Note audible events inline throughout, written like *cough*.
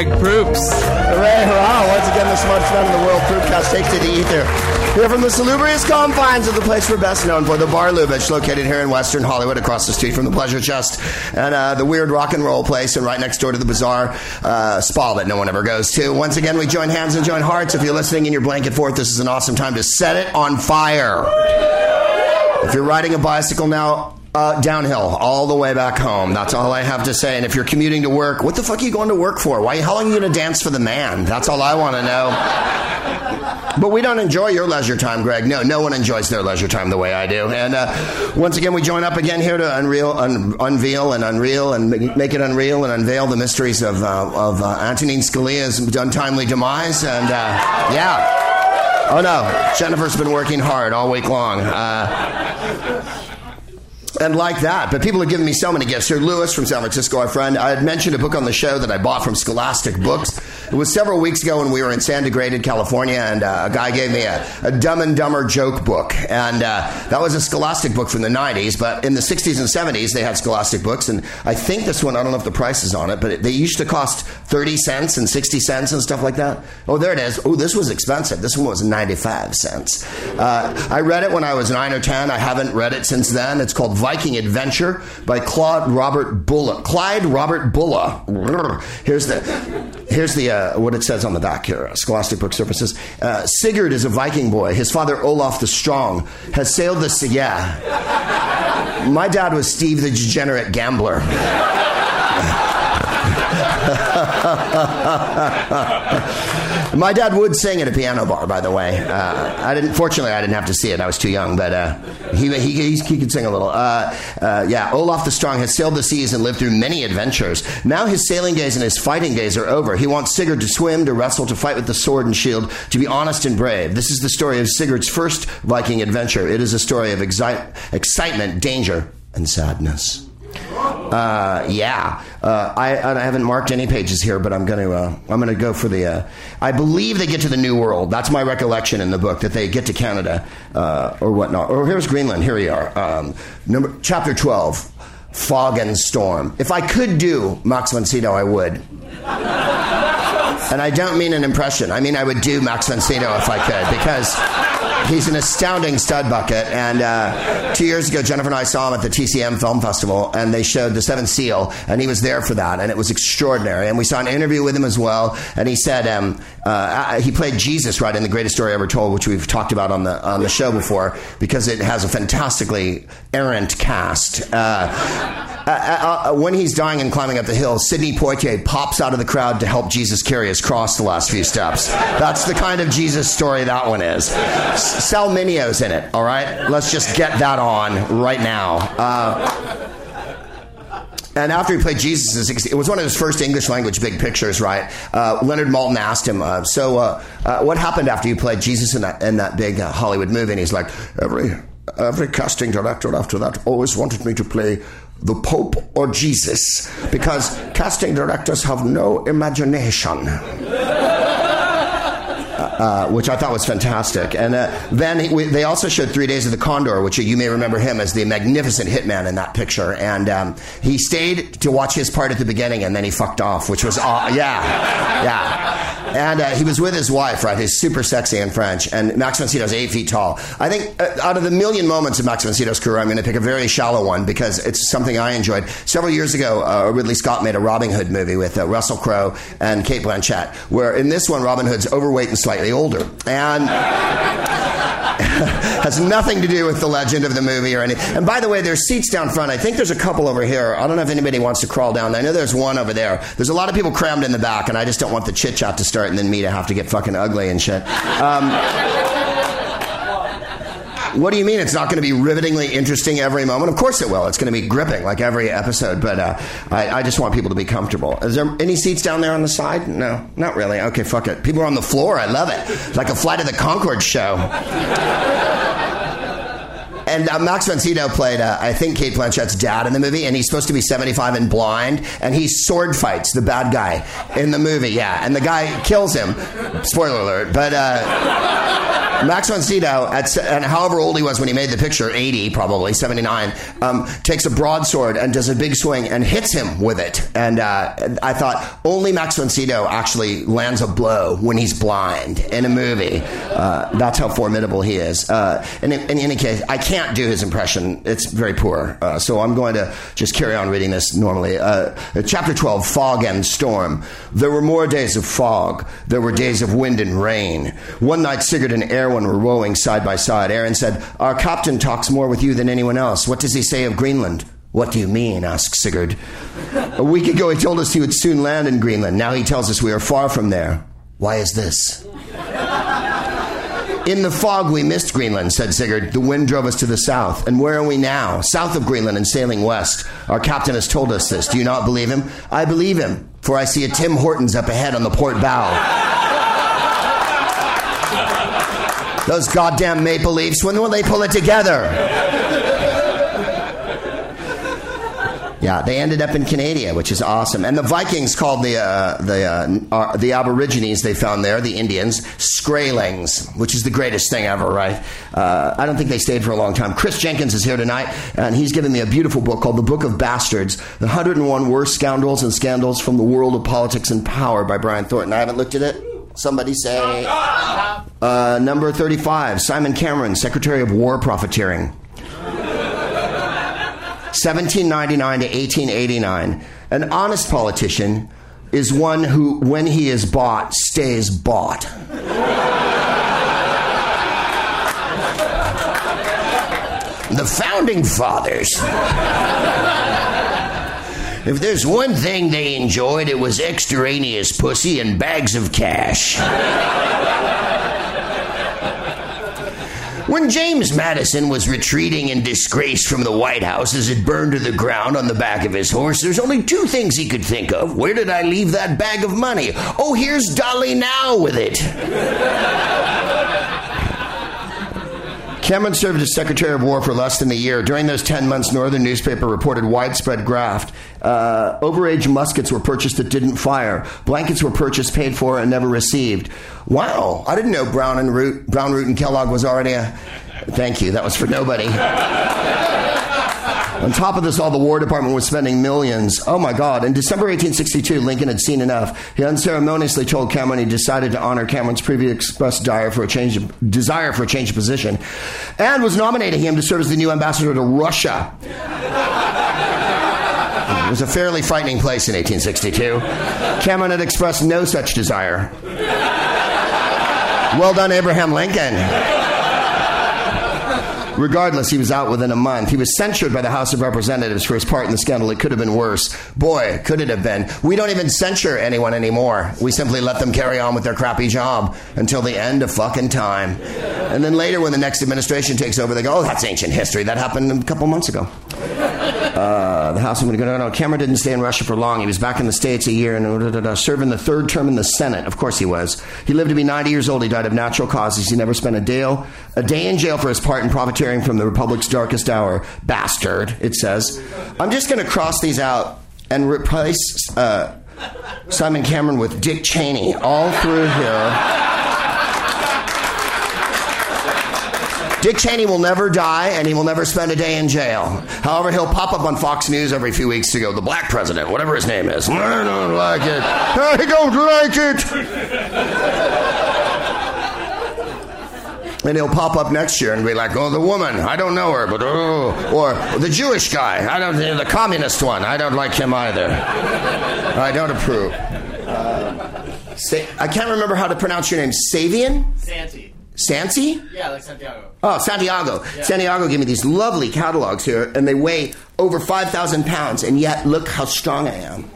Greg Proops. Hooray, hurrah! Once again, the smartest man in the world, Proopcast, takes to the ether. Here from the salubrious confines of the place we're best known for, the Bar Lubitsch, located here in Western Hollywood, across the street from the Pleasure Chest, and uh, the weird rock and roll place, and right next door to the bizarre uh, spa that no one ever goes to. Once again, we join hands and join hearts. If you're listening in your blanket fort, this is an awesome time to set it on fire. If you're riding a bicycle now, uh, downhill all the way back home. That's all I have to say. And if you're commuting to work, what the fuck are you going to work for? Why? How long are you going to dance for the man? That's all I want to know. But we don't enjoy your leisure time, Greg. No, no one enjoys their leisure time the way I do. And uh, once again, we join up again here to unreal, un- unveil and unreal and make, it unreal and unveil the mysteries of, uh, of uh, Antonin Scalia's untimely demise. And uh, yeah. Oh no, Jennifer's been working hard all week long. Uh, and like that. But people have given me so many gifts. Here, Lewis from San Francisco, our friend. I had mentioned a book on the show that I bought from Scholastic Books. It was several weeks ago when we were in San Degraded, California, and uh, a guy gave me a, a, Dumb and Dumber joke book. And uh, that was a Scholastic book from the 90s, but in the 60s and 70s, they had Scholastic books. And I think this one, I don't know if the price is on it, but it, they used to cost 30 cents and 60 cents and stuff like that. Oh, there it is. Oh, this was expensive. This one was 95 cents. Uh, I read it when I was 9 or 10. I haven't read it since then. It's called Viking Adventure by Claude Robert Bulla. Clyde Robert Bulla. Here's the here's the uh, what it says on the back here. Uh, Scholastic Book Services. Uh, Sigurd is a Viking boy. His father Olaf the Strong has sailed the sea. Yeah. My dad was Steve the degenerate gambler. *laughs* My dad would sing at a piano bar, by the way. Uh, I didn't. Fortunately, I didn't have to see it. I was too young, but uh, he, he, he, could sing a little. Uh, uh, yeah, Olaf the Strong has sailed the seas and lived through many adventures. Now his sailing days and his fighting days are over. He wants Sigurd to swim, to wrestle, to fight with the sword and shield, to be honest and brave. This is the story of Sigurd's first Viking adventure. It is a story of exi- excitement, danger, and sadness. Uh, yeah, uh, I, I, haven't marked any pages here, but I'm going to uh, I'm going to go for the. Uh, I believe they get to the New World. That's my recollection in the book that they get to Canada uh, or whatnot. Or here's Greenland. Here we are. Um, number chapter twelve, fog and storm. If I could do Max von Sydow, I would. and I don't mean an impression. I mean I would do Max von Sydow if I could because he's an astounding stud bucket. And uh, two years ago, Jennifer and I saw him at the TCM Film Festival, and they showed The Seventh Seal, and he was there for that, and it was extraordinary. And we saw an interview with him as well, and he said um, uh, he played Jesus right in The Greatest Story Ever Told, which we've talked about on the on the show before, because it has a fantastically errant cast. Uh, uh, uh, uh, when he's dying and climbing up the hill, Sidney Poitier pops out of the crowd to help Jesus carry his cross the last few steps. That's the kind of Jesus story that one is. Sal Mineo's in it, all right? Let's just get that on right now. Uh, and after he played Jesus, it was one of his first English language big pictures, right? Uh, Leonard Maltin asked him, uh, "So, uh, uh what happened after you played Jesus in that in that big Hollywood movie?" And he's like, "Every every casting director after that always wanted me to play the Pope or Jesus because casting directors have no imagination. Uh, which I thought was fantastic. And uh, then he, we, they also showed Three Days of the Condor, which you may remember him as the magnificent hitman in that picture. And um, he stayed to watch his part at the beginning, and then he fucked off, which was uh, yeah, yeah. And uh, he was with his wife, right? He's super sexy in French. And Max von Sydow's eight feet tall. I think uh, out of the million moments of Max von Sydow's career, I'm going to pick a very shallow one because it's something I enjoyed. Several years ago, uh, Ridley Scott made a Robin Hood movie with Russell Crowe and Cate Blanchett, where in this one, Robin Hood's overweight and slightly older. And *laughs* has nothing to do with the legend of the movie or anything. And by the way, there's seats down front. I think there's a couple over here. I don't know if anybody wants to crawl down. I know there's one over there. There's a lot of people crammed in the back, and I just don't want the chit chat to start and then me to have to get fucking ugly and shit. Um, what do you mean it's not going to be rivetingly interesting every moment? Of course it will. It's going to be gripping like every episode, but uh, I, I, just want people to be comfortable. Is there any seats down there on the side? No, not really. Okay, fuck it. People are on the floor. I love it. Like a Flight of the Conchords show. and uh, Max von Sydow played, uh, I think, Cate Blanchett's dad in the movie, and he's supposed to be 75 and blind, and he sword fights the bad guy in the movie, yeah, and the guy kills him. Spoiler alert, but. Max von Sydow, at, and however old he was when he made the picture, 80 probably, 79, um, takes a broadsword and does a big swing and hits him with it. And uh, I thought only Max von Sydow actually lands a blow when he's blind in a movie. Uh, that's how formidable he is. Uh, and in, in, any case, I can't do his impression. It's very poor. Uh, so I'm going to just carry on reading this normally. Uh, chapter 12, Fog and Storm. There were more days of fog. There were days of wind and rain. One night, Sigurd and Erwin were rowing side by side. Aaron said, Our captain talks more with you than anyone else. What does he say of Greenland? What do you mean? asked Sigurd. A week ago, he told us he would soon land in Greenland. Now he tells us we are far from there. Why is this? In the fog, we missed Greenland, said Sigurd. The wind drove us to the south. And where are we now? South of Greenland and sailing west. Our captain has told us this. Do you not believe him? I believe him, for I see a Tim Hortons up ahead on the port bow. Those goddamn Maple Leafs, when will they pull it together? Yeah, they ended up in Canada, which is awesome. And the Vikings called the uh, the uh, uh, the Aborigines they found there, the Indians, Skraelings, which is the greatest thing ever, right? Uh, I don't think they stayed for a long time. Chris Jenkins is here tonight, and he's given me a beautiful book called The Book of Bastards: The 101 Worst Scoundrels and Scandals from the World of Politics and Power by Brian Thornton. I haven't looked at it. Somebody say. Uh, number 35, Simon Cameron, Secretary of War Profiteering. 1799 to 1889. An honest politician is one who, when he is bought, stays bought. the founding fathers. If there's one thing they enjoyed, it was extraneous pussy and bags of cash. When James Madison was retreating in disgrace from the White House as it burned to the ground on the back of his horse, there's only two things he could think of. Where did I leave that bag of money? Oh, here's Dolly now with it. Cameron served as Secretary of War for less than a year. During those 10 months, Northern newspaper reported widespread graft. Uh, overage muskets were purchased that didn't fire. Blankets were purchased, paid for, and never received. Wow, I didn't know Brown and Root, Brown Root and Kellogg was already a. Thank you, that was for nobody. *laughs* On top of this, all the War Department was spending millions. Oh my God. In December 1862, Lincoln had seen enough. He unceremoniously told Cameron he decided to honor Cameron's previous expressed desire for a change of, desire for a change of position and was nominating him to serve as the new ambassador to Russia. It was a fairly frightening place in 1862. Cameron had expressed no such desire. Well done, Abraham Lincoln. Regardless, he was out within a month. He was censured by the House of Representatives for his part in the scandal. It could have been worse. Boy, could it have been. We don't even censure anyone anymore. We simply let them carry on with their crappy job until the end of fucking time. And then later, when the next administration takes over, they go, oh, that's ancient history. That happened a couple months ago. Uh, the House, to go, no, no, Cameron didn't stay in Russia for long. He was back in the States a year and da, da, da, serving the third term in the Senate. Of course he was. He lived to be 90 years old. He died of natural causes. He never spent a day, a day in jail for his part in profiteering from the Republic's darkest hour. Bastard, it says. I'm just going to cross these out and replace uh, Simon Cameron with Dick Cheney all through here. Dick Cheney will never die and he will never spend a day in jail. However, he'll pop up on Fox News every few weeks to go, the black president, whatever his name is. *laughs* I don't like it. I don't like it. And he'll pop up next year and be like, oh, the woman, I don't know her, but oh, or the Jewish guy, I don't, the communist one, I don't like him either. I don't approve. Uh, I can't remember how to pronounce your name. Savian? Santi. Santi? Yeah, like Santiago. Oh, Santiago. Yeah. Santiago gave me these lovely catalogs here, and they weigh over 5,000 pounds, and yet look how strong I am. *laughs*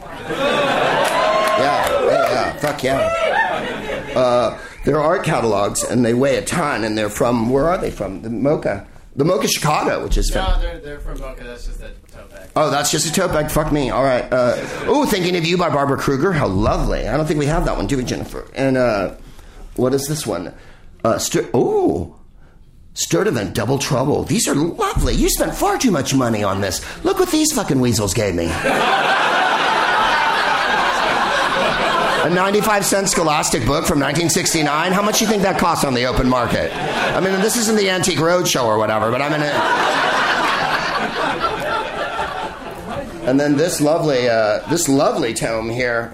yeah, yeah, yeah, fuck yeah. Uh, they're catalogs, and they weigh a ton, and they're from, where are they from? The MoCA. The MoCA Chicago, which is. No, they're, they're from MoCA. That's just a tote bag. Oh, that's just a tote bag. Fuck me. All right. Uh, oh, Thinking of You by Barbara Kruger. How lovely. I don't think we have that one, do we, Jennifer? And uh, what is this one? Uh, St- oh, Sturtevant Double Trouble. These are lovely. You spent far too much money on this. Look what these fucking weasels gave me. *laughs* A 95 cent Scholastic book from 1969. How much do you think that costs on the open market? I mean, this isn't the Antique Roadshow or whatever, but I'm in it. And then this lovely, uh, this lovely tome here.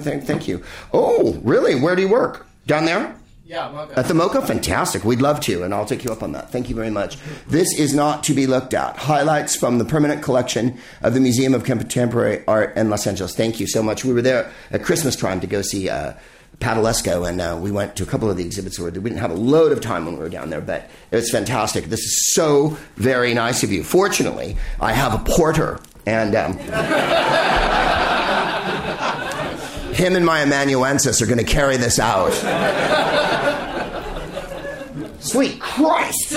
Thank, thank you. Oh, really? Where do you work? Down there? Yeah, MoCA. At the MoCA? Fantastic. We'd love to, and I'll take you up on that. Thank you very much. This is not to be looked at. Highlights from the permanent collection of the Museum of Contemporary Art in Los Angeles. Thank you so much. We were there at Christmas time to go see uh, Padalesco, and uh, we went to a couple of the exhibits where we didn't have a load of time when we were down there, but it was fantastic. This is so very nice of you. Fortunately, I have a porter, and. Um, *laughs* him and my amanuensis are going to carry this out. Sweet Christ!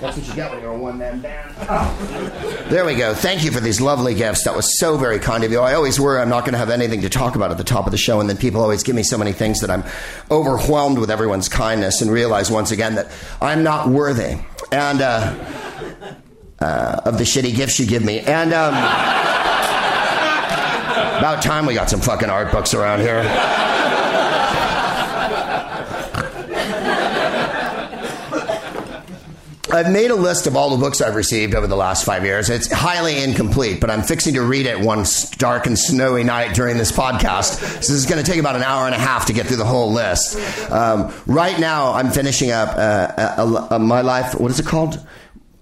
That's what you get when you're a one man band. Oh. There we go. Thank you for these lovely gifts. That was so very kind of you. I always worry I'm not going to have anything to talk about at the top of the show, and then people always give me so many things that I'm overwhelmed with everyone's kindness and realize once again that I'm not worthy and uh, uh, of the shitty gifts you give me. And um, about time we got some fucking art books around here. I've made a list of all the books I've received over the last five years. It's highly incomplete, but I'm fixing to read it one dark and snowy night during this podcast. So this is going to take about an hour and a half to get through the whole list. Um, right now, I'm finishing up uh, my life. What is it called?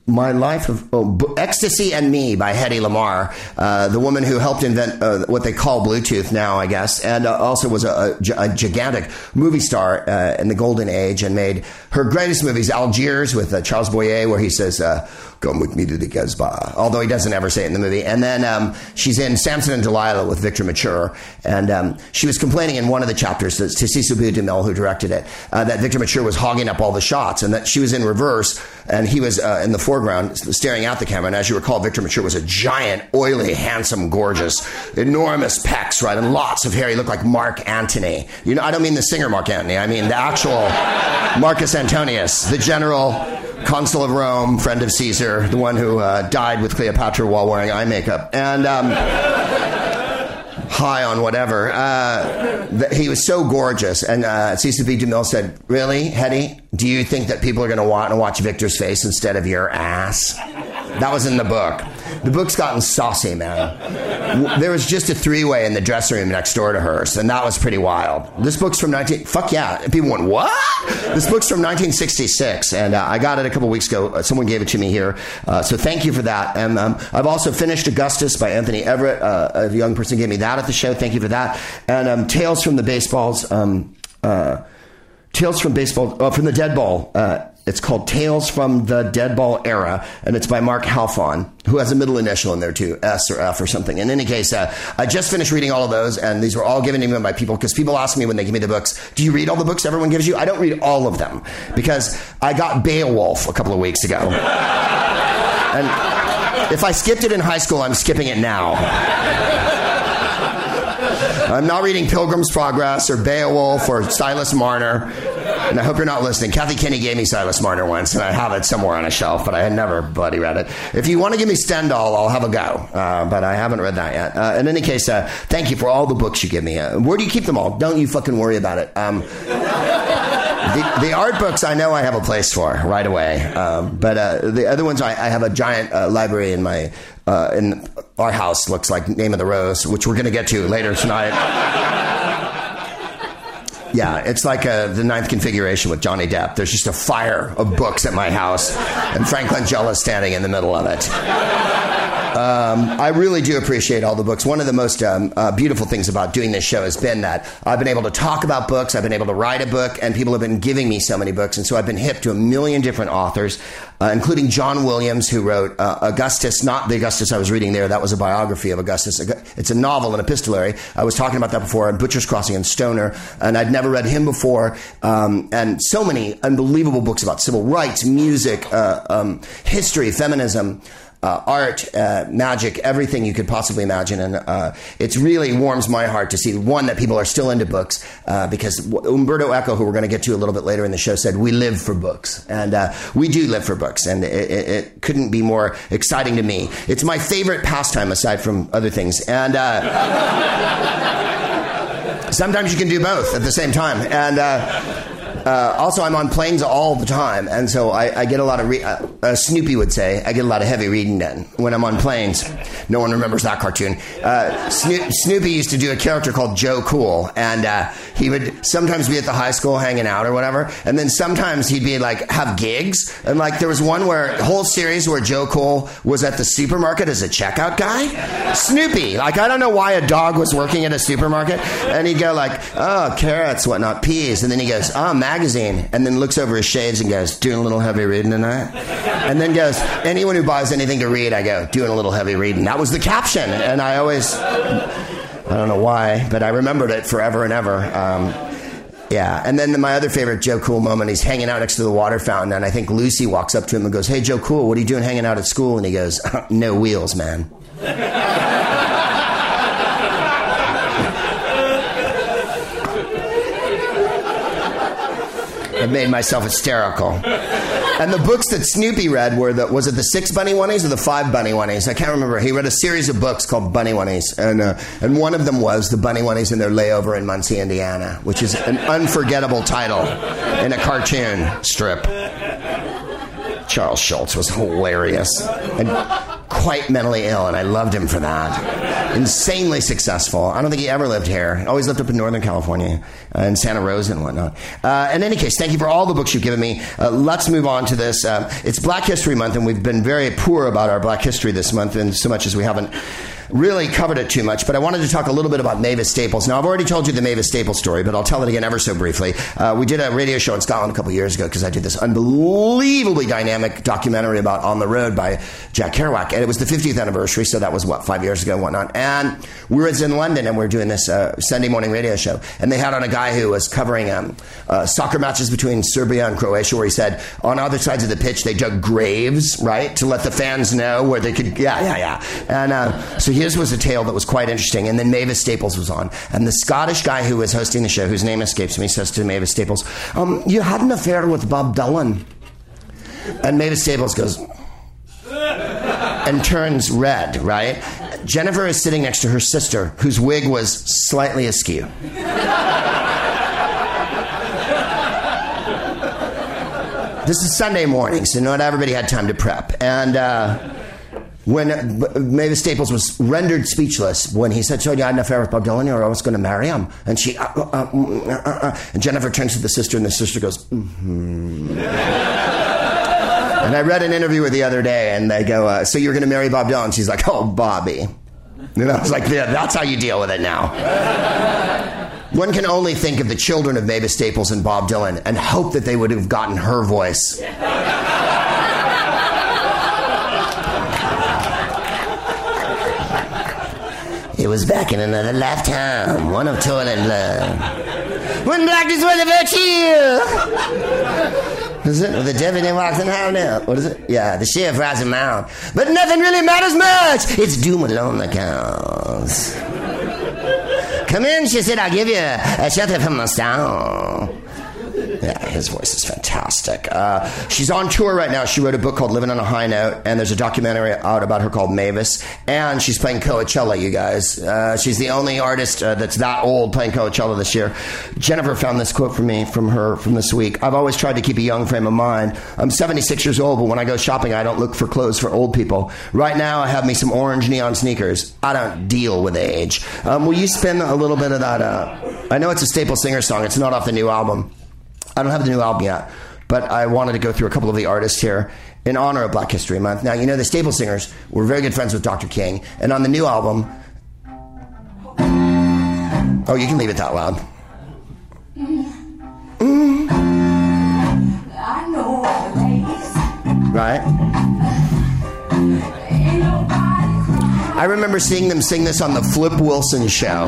My Life of oh, Ecstasy and Me by Hedy Lamarr, uh, the woman who helped invent uh, what they call Bluetooth now, I guess, and uh, also was a, a, a, gigantic movie star uh, in the golden age and made her greatest movies, Algiers with uh, Charles Boyer, where he says, uh, Come with me to the Casbah, although he doesn't ever say it in the movie. And then um, she's in Samson and Delilah with Victor Mature. And um, she was complaining in one of the chapters to, to Cecil B. Who directed it, uh, that Victor Mature was hogging up all the shots and that she was in reverse and he was uh, in the foreground staring at the camera. And as you recall, Victor Mature was a giant, oily, handsome, gorgeous, enormous pecs, right? And lots of hair. He looked like Mark Antony. You know, I don't mean the singer Marc Anthony. I mean the actual Marcus Antonius, the general consul of Rome, friend of Caesar, the one who uh, died with Cleopatra while wearing eye makeup, and um, high on whatever. Uh, he was so gorgeous, and uh, B. DeMille said, "Really, Hedy? Do you think that people are going to want to watch Victor's face instead of your ass?" That was in the book. The book's gotten saucy, man. There was just a three way in the dressing room next door to hers, and that was pretty wild. This book's from 19. Fuck yeah. People went, what? This book's from 1966, and uh, I got it a couple weeks ago. Uh, someone gave it to me here. Uh, so thank you for that. And um, I've also finished Augustus by Anthony Everitt. Uh, a young person gave me that at the show. Thank you for that. And um, Tales from the Baseballs. Um, uh, Tales from Baseball, uh, from the Dead Ball it's called Tales from the Deadball Era, and it's by Mark Halfon, who has a middle initial in there too, S or F or something. In any case, uh, I just finished reading all of those, and these were all given to me by people because people ask me when they give me the books, "Do you read all the books everyone gives you?" I don't read all of them because I got Beowulf a couple of weeks ago, and if I skipped it in high school, I'm skipping it now. I'm not reading Pilgrim's Progress or Beowulf or Silas Marner and I hope you're not listening. Kathy Kinney gave me Silas Marner once, and I have it somewhere on a shelf, but I had never bloody read it. If you want to give me Stendhal, I'll have a go, uh, but I haven't read that yet. Uh, in any case, uh, thank you for all the books you give me. Uh, where do you keep them all? Don't you fucking worry about it. Um, the, the, art books I know I have a place for right away, um, but uh, the other ones I, I have a giant uh, library in my in our house. Looks like Name of the Rose, which we're going to get to later tonight. Yeah, it's like a, uh, the ninth configuration with Johnny Depp. There's just a fire of books at my house, and Frank Langella standing in the middle of it. Um, I really do appreciate all the books. One of the most um, uh, beautiful things about doing this show has been that I've been able to talk about books, I've been able to write a book, and people have been giving me so many books. And so I've been hip to a million different authors, uh, including John Williams, who wrote uh, Augustus, not the Augustus I was reading there. That was a biography of Augustus. It's a novel, an epistolary. I was talking about that before, and Butcher's Crossing and Stoner, and I'd never read him before. Um, and so many unbelievable books about civil rights, music, uh, um, history, feminism uh, art, uh, magic, everything you could possibly imagine. And uh, it really warms my heart to see, one, that people are still into books, uh, because Umberto Eco, who we're going to get to a little bit later in the show, said, We live for books. And uh, we do live for books. and it, it, it couldn't be more exciting to me. It's my favorite pastime aside from other things, and. Uh, *laughs* sometimes you can do both at the same time, and uh, also, I'm on planes all the time, and so I, I get a lot of. Re- uh, uh, Snoopy would say I get a lot of heavy reading done when I'm on planes. No one remembers that cartoon. Uh, Sno- Snoopy used to do a character called Joe Cool, and uh, he would sometimes be at the high school hanging out or whatever, and then sometimes he'd be like have gigs, and like there was one where whole series where Joe Cool was at the supermarket as a checkout guy. Snoopy, like I don't know why a dog was working at a supermarket, and he'd go like, oh carrots, whatnot, peas, and then he goes, oh magazine, and then looks over his shades and goes, doing a little heavy reading tonight, and then goes, anyone who buys anything to read, I go, doing a little heavy reading. That was the caption, and I always, I don't know why, but I remembered it forever and ever. Um, yeah, and then my other favorite Joe Cool moment, he's hanging out next to the water fountain, and I think Lucy walks up to him and goes, Hey, Joe Cool, what are you doing hanging out at school? And he goes, *laughs* No wheels, man. I made myself hysterical. And the books that Snoopy read were the was it the six bunny wunnies or the five bunny wunnies? I can't remember. He read a series of books called Bunny Wunnies, and uh, and one of them was the Bunny Wunnies in their layover in Muncie, Indiana, which is an unforgettable title in a cartoon strip. Charles Schulz was hilarious and quite mentally ill, and I loved him for that. Insanely successful. I don't think he ever lived here. Always lived up in Northern California uh, in Santa Rosa and whatnot. Uh, in any case, thank you for all the books you've given me. Uh, let's move on to this. Uh, it's Black History Month, and we've been very poor about our Black history this month, and so much as we haven't really covered it too much, but I wanted to talk a little bit about Mavis Staples. Now, I've already told you the Mavis Staples story, but I'll tell it again ever so briefly. Uh, we did a radio show in Scotland a couple years ago because I did this unbelievably dynamic documentary about On the Road by Jack Kerouac, and it was the 50th anniversary, so that was what five years ago and whatnot. And we were in London, and we are doing this uh, Sunday morning radio show, and they had on a guy who was covering um, uh, soccer matches between Serbia and Croatia, where he said on other sides of the pitch they dug graves, right, to let the fans know where they could, yeah, yeah, yeah. And uh, so his was a tale that was quite interesting. And then Mavis Staples was on. And the Scottish guy who was hosting the show, whose name escapes me, says to Mavis Staples, um, You had an affair with Bob Dylan. And Mavis Staples goes, and turns red, right? Jennifer is sitting next to her sister, whose wig was slightly askew. this is Sunday morning, so not everybody had time to prep. And, uh, when Mavis Staples was rendered speechless when he said, "So you had an affair with Bob Dylan, or I was going to marry him," and she, uh, uh, uh, uh, and Jennifer turns to the sister, and the sister goes, mm-hmm. and I read an interview with the other day, and they go, uh, "So you're going to marry Bob Dylan?" She's like, "Oh, Bobby," and I was like, yeah, "That's how you deal with it now." One can only think of the children of Mavis Staples and Bob Dylan and hope that they would have gotten her voice. It was back in another lifetime, one of toil and blood. When blackness was a virtue. Is it? The devil walks in how now? What is it? Yeah, the sheriff rides him out. But nothing really matters much. It's doom alone that counts. Come in, she said, I'll give you a shelter from the storm. Yeah, his voice is fantastic. Uh, she's on tour right now. She wrote a book called Living on a High Note, and there's a documentary out about her called Mavis. And she's playing Coachella, you guys. Uh, she's the only artist uh, that's that old playing Coachella this year. Jennifer found this quote from me from her from this week. I've always tried to keep a young frame of mind. I'm 76 years old, but when I go shopping, I don't look for clothes for old people. Right now, I have me some orange neon sneakers. I don't deal with age. Um, will you spin a little bit of that? Uh, I know it's a staple singer song. It's not off the new album. I don't have the new album yet, but I wanted to go through a couple of the artists here in honor of Black History Month. Now, you know, the Staple Singers were very good friends with Dr. King, and on the new album, oh, you can leave it that loud. Mm. Right? I remember seeing them sing this on the Flip Wilson show.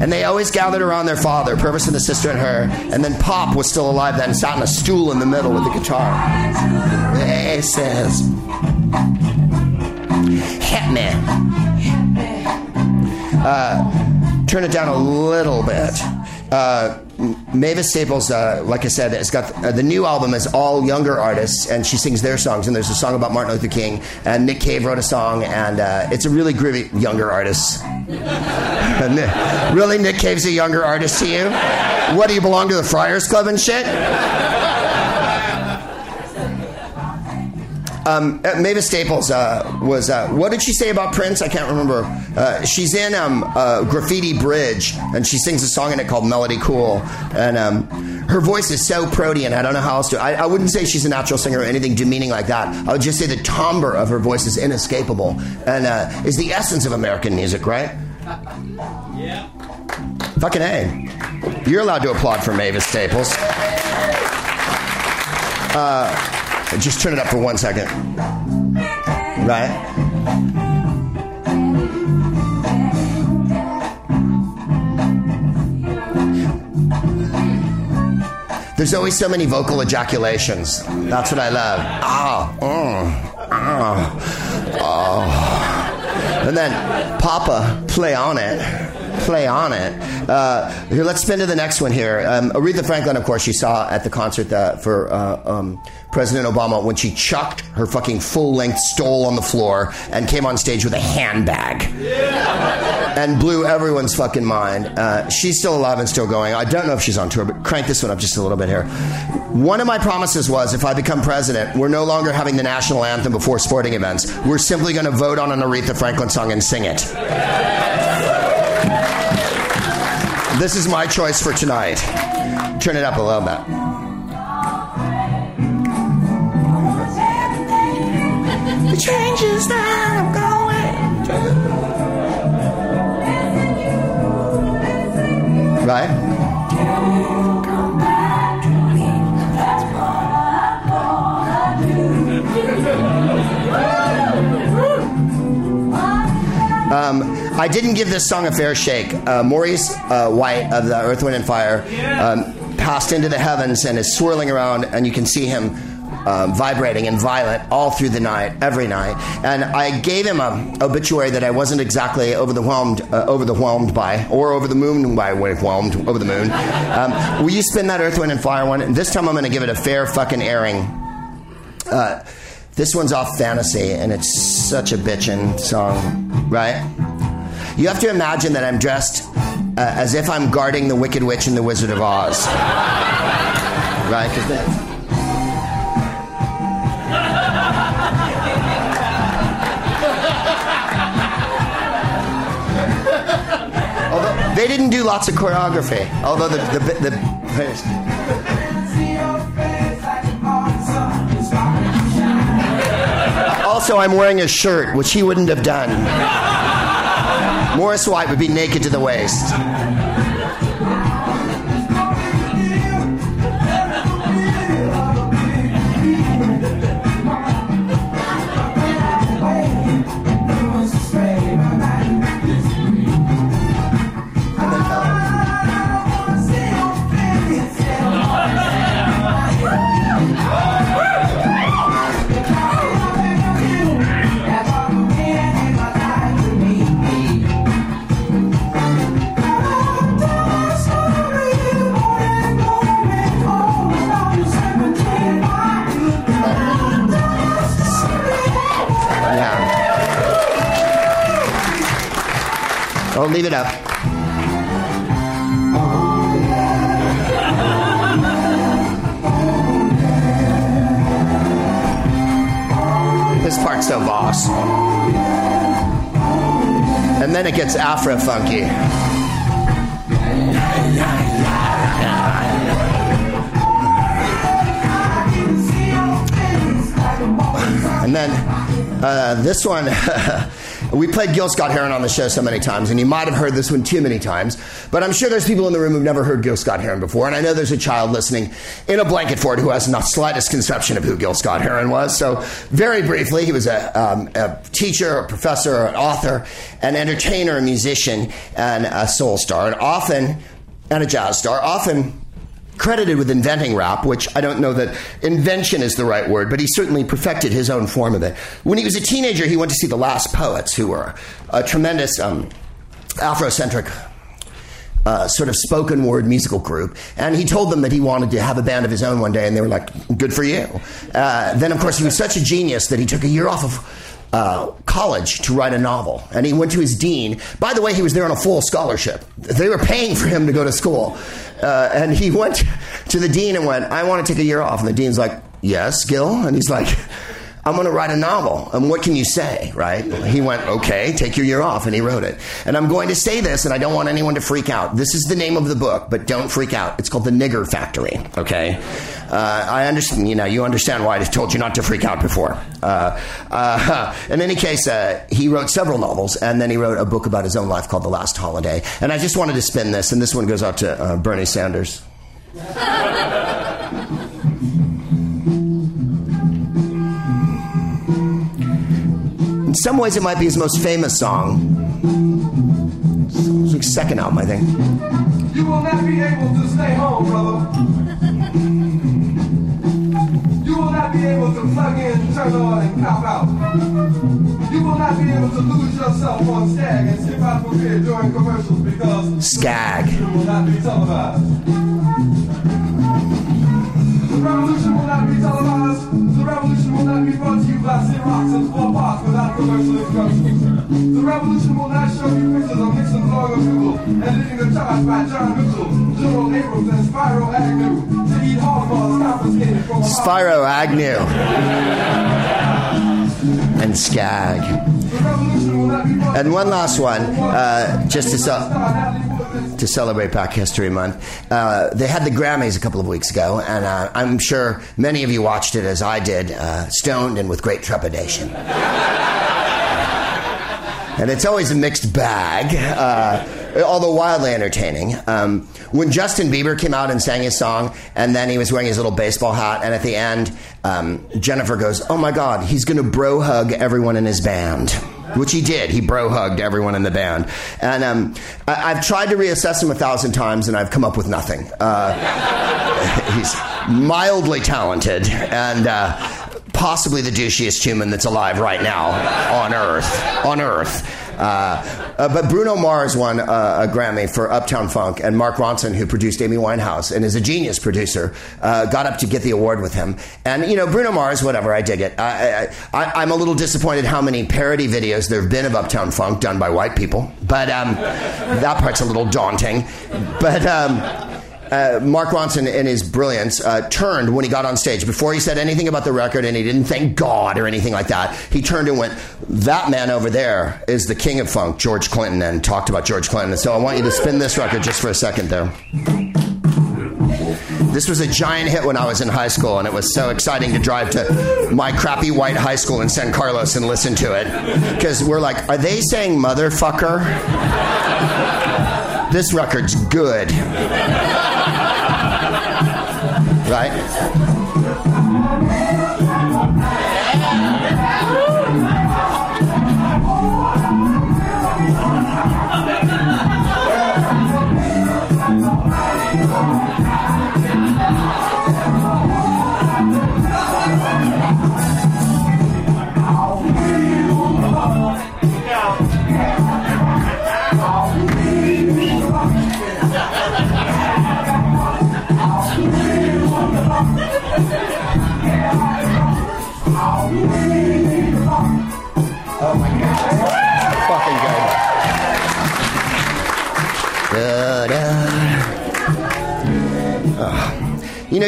And they always gathered around their father, Pervis and the sister and her. And then Pop was still alive then, sat on a stool in the middle with the guitar. He says, Hit me. Uh, turn it down a little bit. Uh, Mavis Staples, uh, like I said, has got uh, the new album is all younger artists, and she sings their songs. And there's a song about Martin Luther King, and Nick Cave wrote a song, and uh, it's a really groovy younger artist. *laughs* really, Nick Cave's a younger artist to you? What do you belong to the Friars Club and shit? Um, uh, Mavis Staples uh, was. Uh, what did she say about Prince? I can't remember. Uh, she's in um, Graffiti Bridge, and she sings a song in it called Melody Cool. And um, her voice is so protean. I don't know how else to. I, I, wouldn't say she's a natural singer or anything demeaning like that. I would just say the timbre of her voice is inescapable and uh, is the essence of American music, right? Yeah. Fucking A. You're allowed to applaud for Mavis Staples. Just turn it up for one second. Right? There's always so many vocal ejaculations. That's what I love. Ah, oh, ah, oh. And then Papa, play on it play on it. Uh, here, let's spin to the next one here. Um, Aretha Franklin, of course, you saw at the concert uh, for uh, um, President Obama when she chucked her fucking full length stole on the floor and came on stage with a handbag yeah. and blew everyone's fucking mind. Uh, she's still alive and still going. I don't know if she's on tour, but crank this one up just a little bit here. One of my promises was if I become president, we're no longer having the national anthem before sporting events. We're simply going to vote on an Aretha Franklin song and sing it. This is my choice for tonight. Turn it up a little bit. The changes that I'm going. Right? Um, I didn't give this song a fair shake. Uh, Maurice uh, White of the Earth, Wind, and Fire um, passed into the heavens and is swirling around, and you can see him um, vibrating and violent all through the night, every night. And I gave him a obituary that I wasn't exactly overwhelmed, uh, overwhelmed by, or over the moon by, overwhelmed over the moon. Um, will you spin that Earth, Wind, and Fire one? And this time I'm going to give it a fair fucking airing. Uh, this one's off fantasy, and it's such a bitchin' song, right? You have to imagine that I'm dressed uh, as if I'm guarding the Wicked Witch in The Wizard of Oz. right? Because they didn't do lots of choreography, although the, the, the Also, I'm wearing a shirt, which he wouldn't have done. Maurice White would be naked to the waist. Leave it up. This part's so boss. And then it gets Afro funky. And then uh, this one. *laughs* We played Gil Scott Heron on the show so many times, and you might have heard this one too many times, but I'm sure there's people in the room who've never heard Gil Scott Heron before, and I know there's a child listening in a blanket fort who has not the slightest conception of who Gil Scott Heron was. So, very briefly, he was a, um, a teacher, a professor, an author, an entertainer, a musician, and a soul star, and often, and a jazz star, often credited with inventing rap, which I don't know that invention is the right word, but he certainly perfected his own form of it. When he was a teenager, he went to see the Last Poets, who were a tremendous um, Afrocentric uh, sort of spoken word musical group. And he told them that he wanted to have a band of his own one day, and they were like, good for you. Uh, then, of course, he was such a genius that he took a year off of. Uh, college to write a novel, and he went to his dean. By the way, he was there on a full scholarship. They were paying for him to go to school, uh, and he *laughs* went to the dean and went, "I want to take a year off." And the dean's like, "Yes, Gil," and he's like. I'm going to write a novel. And what can you say, right? He went, okay, take your year off. And he wrote it. And I'm going to say this, and I don't want anyone to freak out. This is the name of the book, but don't freak out. It's called The Nigger Factory, okay? Uh, I understand, you know, you understand why I told you not to freak out before. Uh, uh, *laughs* in any case, uh, he wrote several novels, and then he wrote a book about his own life called The Last Holiday. And I just wanted to spin this, and this one goes out to uh, Bernie Sanders. *laughs* In some ways, it might be his most famous song. It's like second album, I think. You will not be able to stay home, brother. You will not be able to plug in, turn on, and cop out. You will not be able to lose yourself on Skag and skip out for beer during commercials because Skag. will not be televised. The revolution will not be televised. The revolution will not be brought to you by Xerox and four parts without commercial interruption. The revolution will not show you pictures of Nixon blowing a bugle and leading a charge by John Mitchell, General Abrams, and Spiro Agnew to eat hog balls confiscated from Spiro Agnew and Skag. The revolution will not be brought And one last one, uh, just to, ce- to celebrate Black History Month. Uh, they had the Grammys a couple of weeks ago, and uh, I'm sure many of you watched it as I did, uh, stoned and with great trepidation. and it's always a mixed bag, uh, although wildly entertaining. Um, when Justin Bieber came out and sang his song, and then he was wearing his little baseball hat, and at the end, um, Jennifer goes, "Oh my God, he's going to bro hug everyone in his band." Which he did. He bro hugged everyone in the band. And um, I- I've tried to reassess him a thousand times and I've come up with nothing. Uh, *laughs* he's mildly talented and uh, possibly the douchiest human that's alive right now on Earth. On Earth. Uh, uh, but Bruno Mars won uh, a Grammy for Uptown Funk, and Mark Ronson, who produced Amy Winehouse and is a genius producer, uh, got up to get the award with him. And you know, Bruno Mars, whatever, I dig it. I, I'm a little disappointed how many parody videos there have been of Uptown Funk done by white people, but um, that part's a little daunting. But um, uh, Mark Ronson, in his brilliance, uh, turned when he got on stage. Before he said anything about the record and he didn't thank God or anything like that, he turned and went, That man over there is the king of funk, George Clinton, and talked about George Clinton. So I want you to spin this record just for a second there. This was a giant hit when I was in high school, and it was so exciting to drive to my crappy white high school in San Carlos and listen to it. Because we're like, Are they saying motherfucker? This record's good. Right?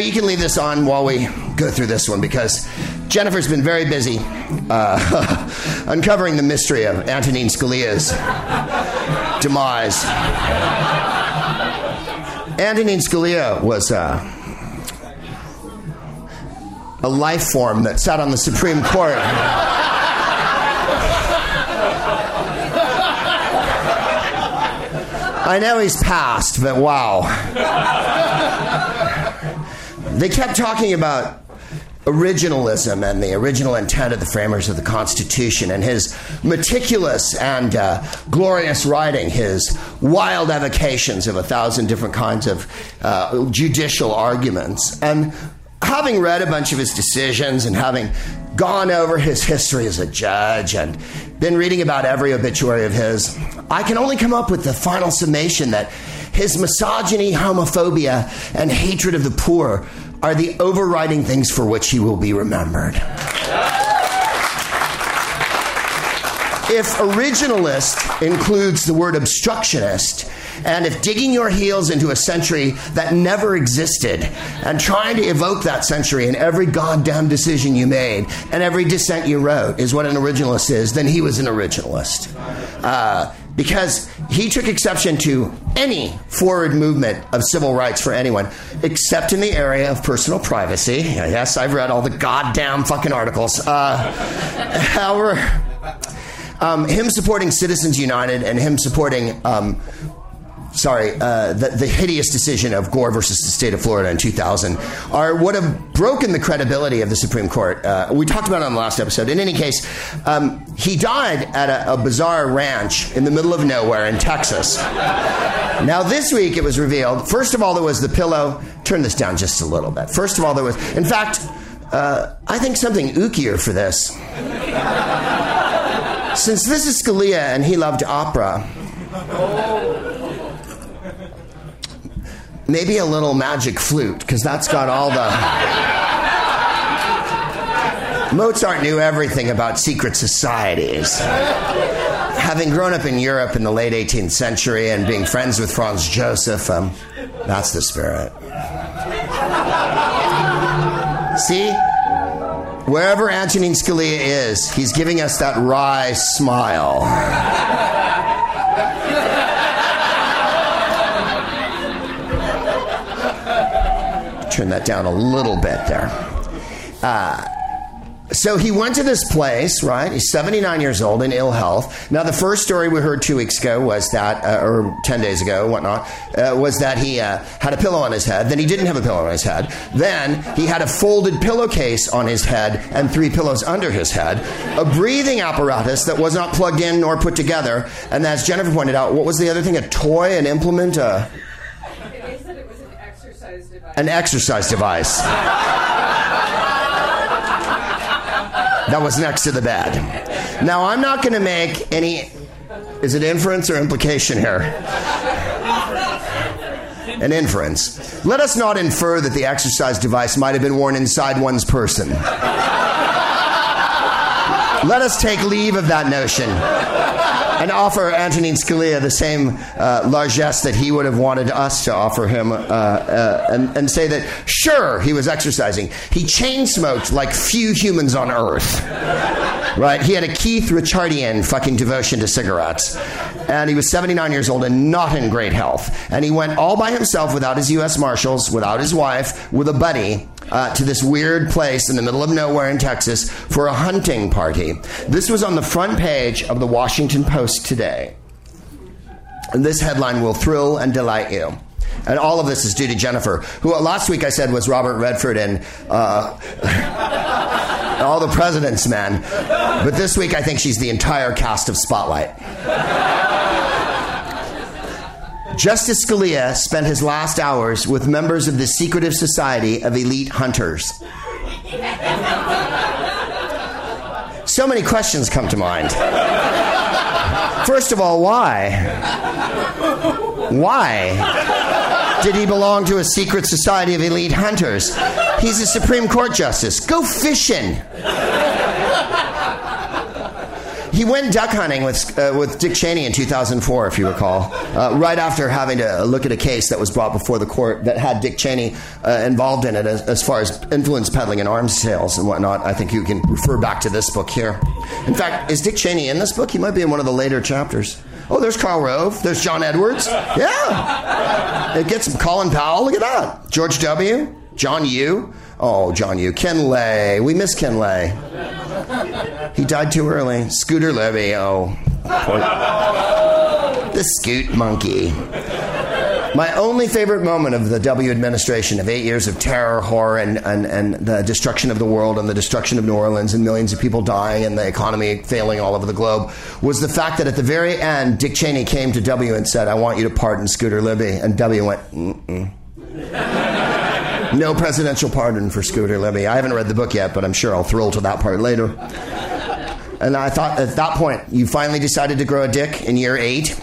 You you can leave this on while we go through this one because Jennifer's been very busy uh, *laughs* uncovering the mystery of Antonin Scalia's demise. Antonin Scalia was uh, a life form that sat on the Supreme Court. I know he's passed, but wow. They kept talking about originalism and the original intent of the framers of the Constitution and his meticulous and uh, glorious writing, his wild evocations of a thousand different kinds of uh, judicial arguments. And having read a bunch of his decisions and having gone over his history as a judge and been reading about every obituary of his, I can only come up with the final summation that His misogyny, homophobia, and hatred of the poor are the overriding things for which he will be remembered. If originalist includes the word obstructionist, and if digging your heels into a century that never existed and trying to evoke that century in every goddamn decision you made and every dissent you wrote is what an originalist is, then he was an originalist. Uh, because he took exception to any forward movement of civil rights for anyone, except in the area of personal privacy. Yes, I've read all the goddamn fucking articles. Uh, *laughs* however, um, him supporting Citizens United and him supporting um, sorry, uh, the, the, hideous decision of Gore versus the state of Florida in 2000 are would have broken the credibility of the Supreme Court. Uh, we talked about it on the last episode. In any case, um, he died at a, a, bizarre ranch in the middle of nowhere in Texas. Now, this week it was revealed. First of all, there was the pillow. Turn this down just a little bit. First of all, there was, in fact, uh, I think something ookier for this. Since this is Scalia and he loved opera. Maybe a little magic flute, because that's got all the. Mozart knew everything about secret societies. Having grown up in Europe in the late 18th century and being friends with Franz Joseph, um, that's the spirit. See? Wherever Antonin Scalia is, he's giving us that wry smile. Turn that down a little bit there. Uh, so he went to this place, right? He's 79 years old in ill health. Now, the first story we heard two weeks ago was that, uh, or 10 days ago, whatnot, uh, was that he uh, had a pillow on his head. Then he didn't have a pillow on his head. Then he had a folded pillowcase on his head and three pillows under his head, a breathing apparatus that was not plugged in nor put together. And as Jennifer pointed out, what was the other thing? A toy, an implement? Uh, an exercise device. that was next to the bed. Now, I'm not going to make any. Is it inference or implication here? An inference. Let us not infer that the exercise device might have been worn inside one's person. Let us take leave of that notion and offer Antonin Scalia the same uh, largesse that he would have wanted us to offer him, uh, uh, and, and, say that sure he was exercising. He chain smoked like few humans on earth. Right? He had a Keith Richardian fucking devotion to cigarettes, and he was 79 years old and not in great health. And he went all by himself without his U.S. Marshals, without his wife, with a buddy uh, to this weird place in the middle of nowhere in Texas for a hunting party. This was on the front page of the Washington Post today. And this headline will thrill and delight you. And all of this is due to Jennifer, who last week I said was Robert Redford and uh, *laughs* all the President's Men. But this week I think she's the entire cast of Spotlight. Justice Scalia spent his last hours with members of the secretive society of elite hunters. So many questions come to mind. First of all, why? Why did he belong to a secret society of elite hunters? He's a Supreme Court justice. Go fishing. He went duck hunting with, uh, with Dick Cheney in 2004, if you recall, uh, right after having to look at a case that was brought before the court that had Dick Cheney uh, involved in it as, as, far as influence peddling and arms sales and whatnot. I think you can refer back to this book here. In fact, is Dick Cheney in this book? He might be in one of the later chapters. Oh, there's Karl Rove. There's John Edwards. Yeah. It gets Colin Powell. Look at that. George W. John Yoo. Oh, John Yoo. Ken Lay. We miss Ken Lay. He died too early. Scooter Libby. Oh. The scoot monkey. My only favorite moment of the W administration of eight years of terror, horror, and, and, and the destruction of the world and the destruction of New Orleans and millions of people dying and the economy failing all over the globe was the fact that at the very end, Dick Cheney came to W and said, I want you to pardon Scooter Libby. And W went, mm mm no presidential pardon for Scooter Libby. I haven't read the book yet, but I'm sure I'll thrill to that part later. And I thought at that point, you finally decided to grow a dick in year eight.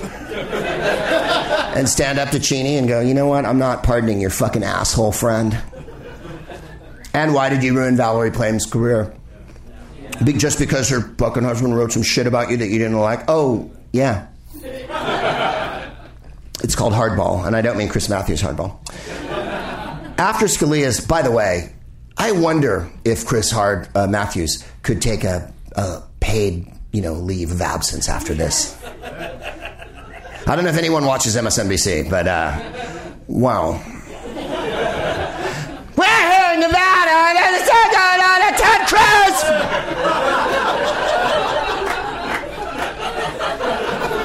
and stand up to Cheney and go, you know what? I'm not pardoning your fucking asshole friend. And why did you ruin Valerie Plame's career? Be- just because her fucking husband wrote some shit about you that you didn't like? Oh, yeah. It's called hardball, and I don't mean Chris Matthews hardball. After Scalia's, by the way, I wonder if Chris Hard uh, Matthews could take a, a paid, you know, leave of absence after this. I don't know if anyone watches MSNBC, but uh, wow. We're here in Nevada, and it's on Ted Cruz.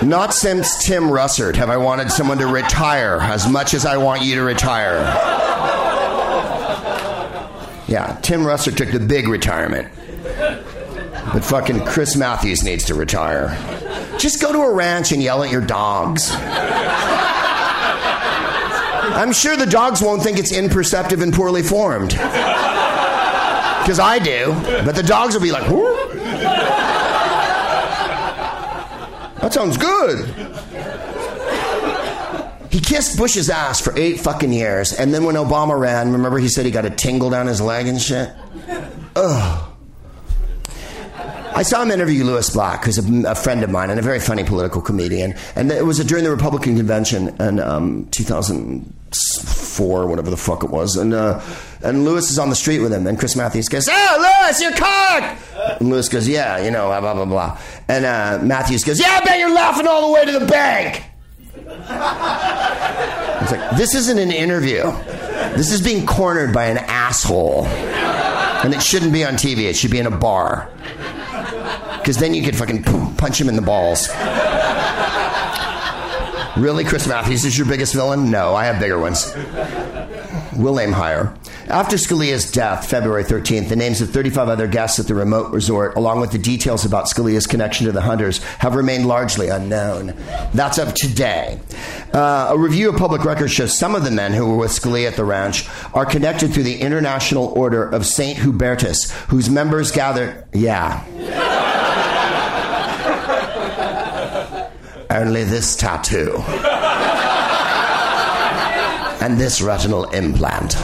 Not since Tim Russert have I wanted someone to retire as much as I want you to retire. Yeah, Tim Russert took the big retirement. But fucking Chris Matthews needs to retire. Just go to a ranch and yell at your dogs. I'm sure the dogs won't think it's imperceptive and poorly formed. Because I do. But the dogs will be like, that sounds good. He kissed Bush's ass for eight fucking years. And then when Obama ran, remember he said he got a tingle down his leg and shit? Ugh. I saw him interview Lewis Black, who's a, a, friend of mine and a very funny political comedian. And it was during the Republican convention in um, 2004, whatever the fuck it was. And uh, and Lewis is on the street with him, and Chris Matthews goes, "Oh, Lewis, you're cocked." And Lewis goes, "Yeah, you know, blah blah blah." Blah. And uh, Matthews goes, "Yeah, I bet you're laughing all the way to the bank." It's like this isn't an interview. This is being cornered by an asshole, and it shouldn't be on TV. It should be in a bar because then you could fucking punch him in the balls. really, Chris Matthews is your biggest villain? No, I have bigger ones. We'll aim higher. After Scalia's death, February 13th, the names of 35 other guests at the remote resort, along with the details about Scalia's connection to the hunters, have remained largely unknown. That's of today. Uh, a review of public records shows some of the men who were with Scalia at the ranch are connected through the International Order of St. Hubertus, whose members gather. Yeah. *laughs* Only this tattoo. and this retinal implant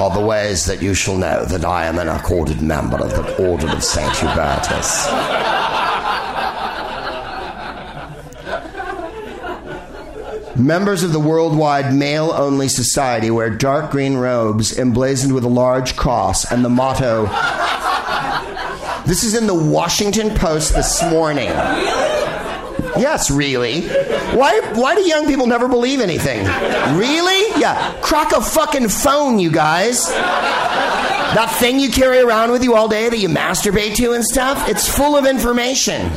are the ways that you shall know that I am an accorded member of the Order of St. Hubertus. Members of the worldwide male only society wear dark green robes emblazoned with a large cross and the motto. This is in the Washington Post this morning. Yes, really. Why why do young people never believe anything? Really? Yeah. Crack a fucking phone, you guys. That thing you carry around with you all day that you masturbate to and stuff, it's full of information.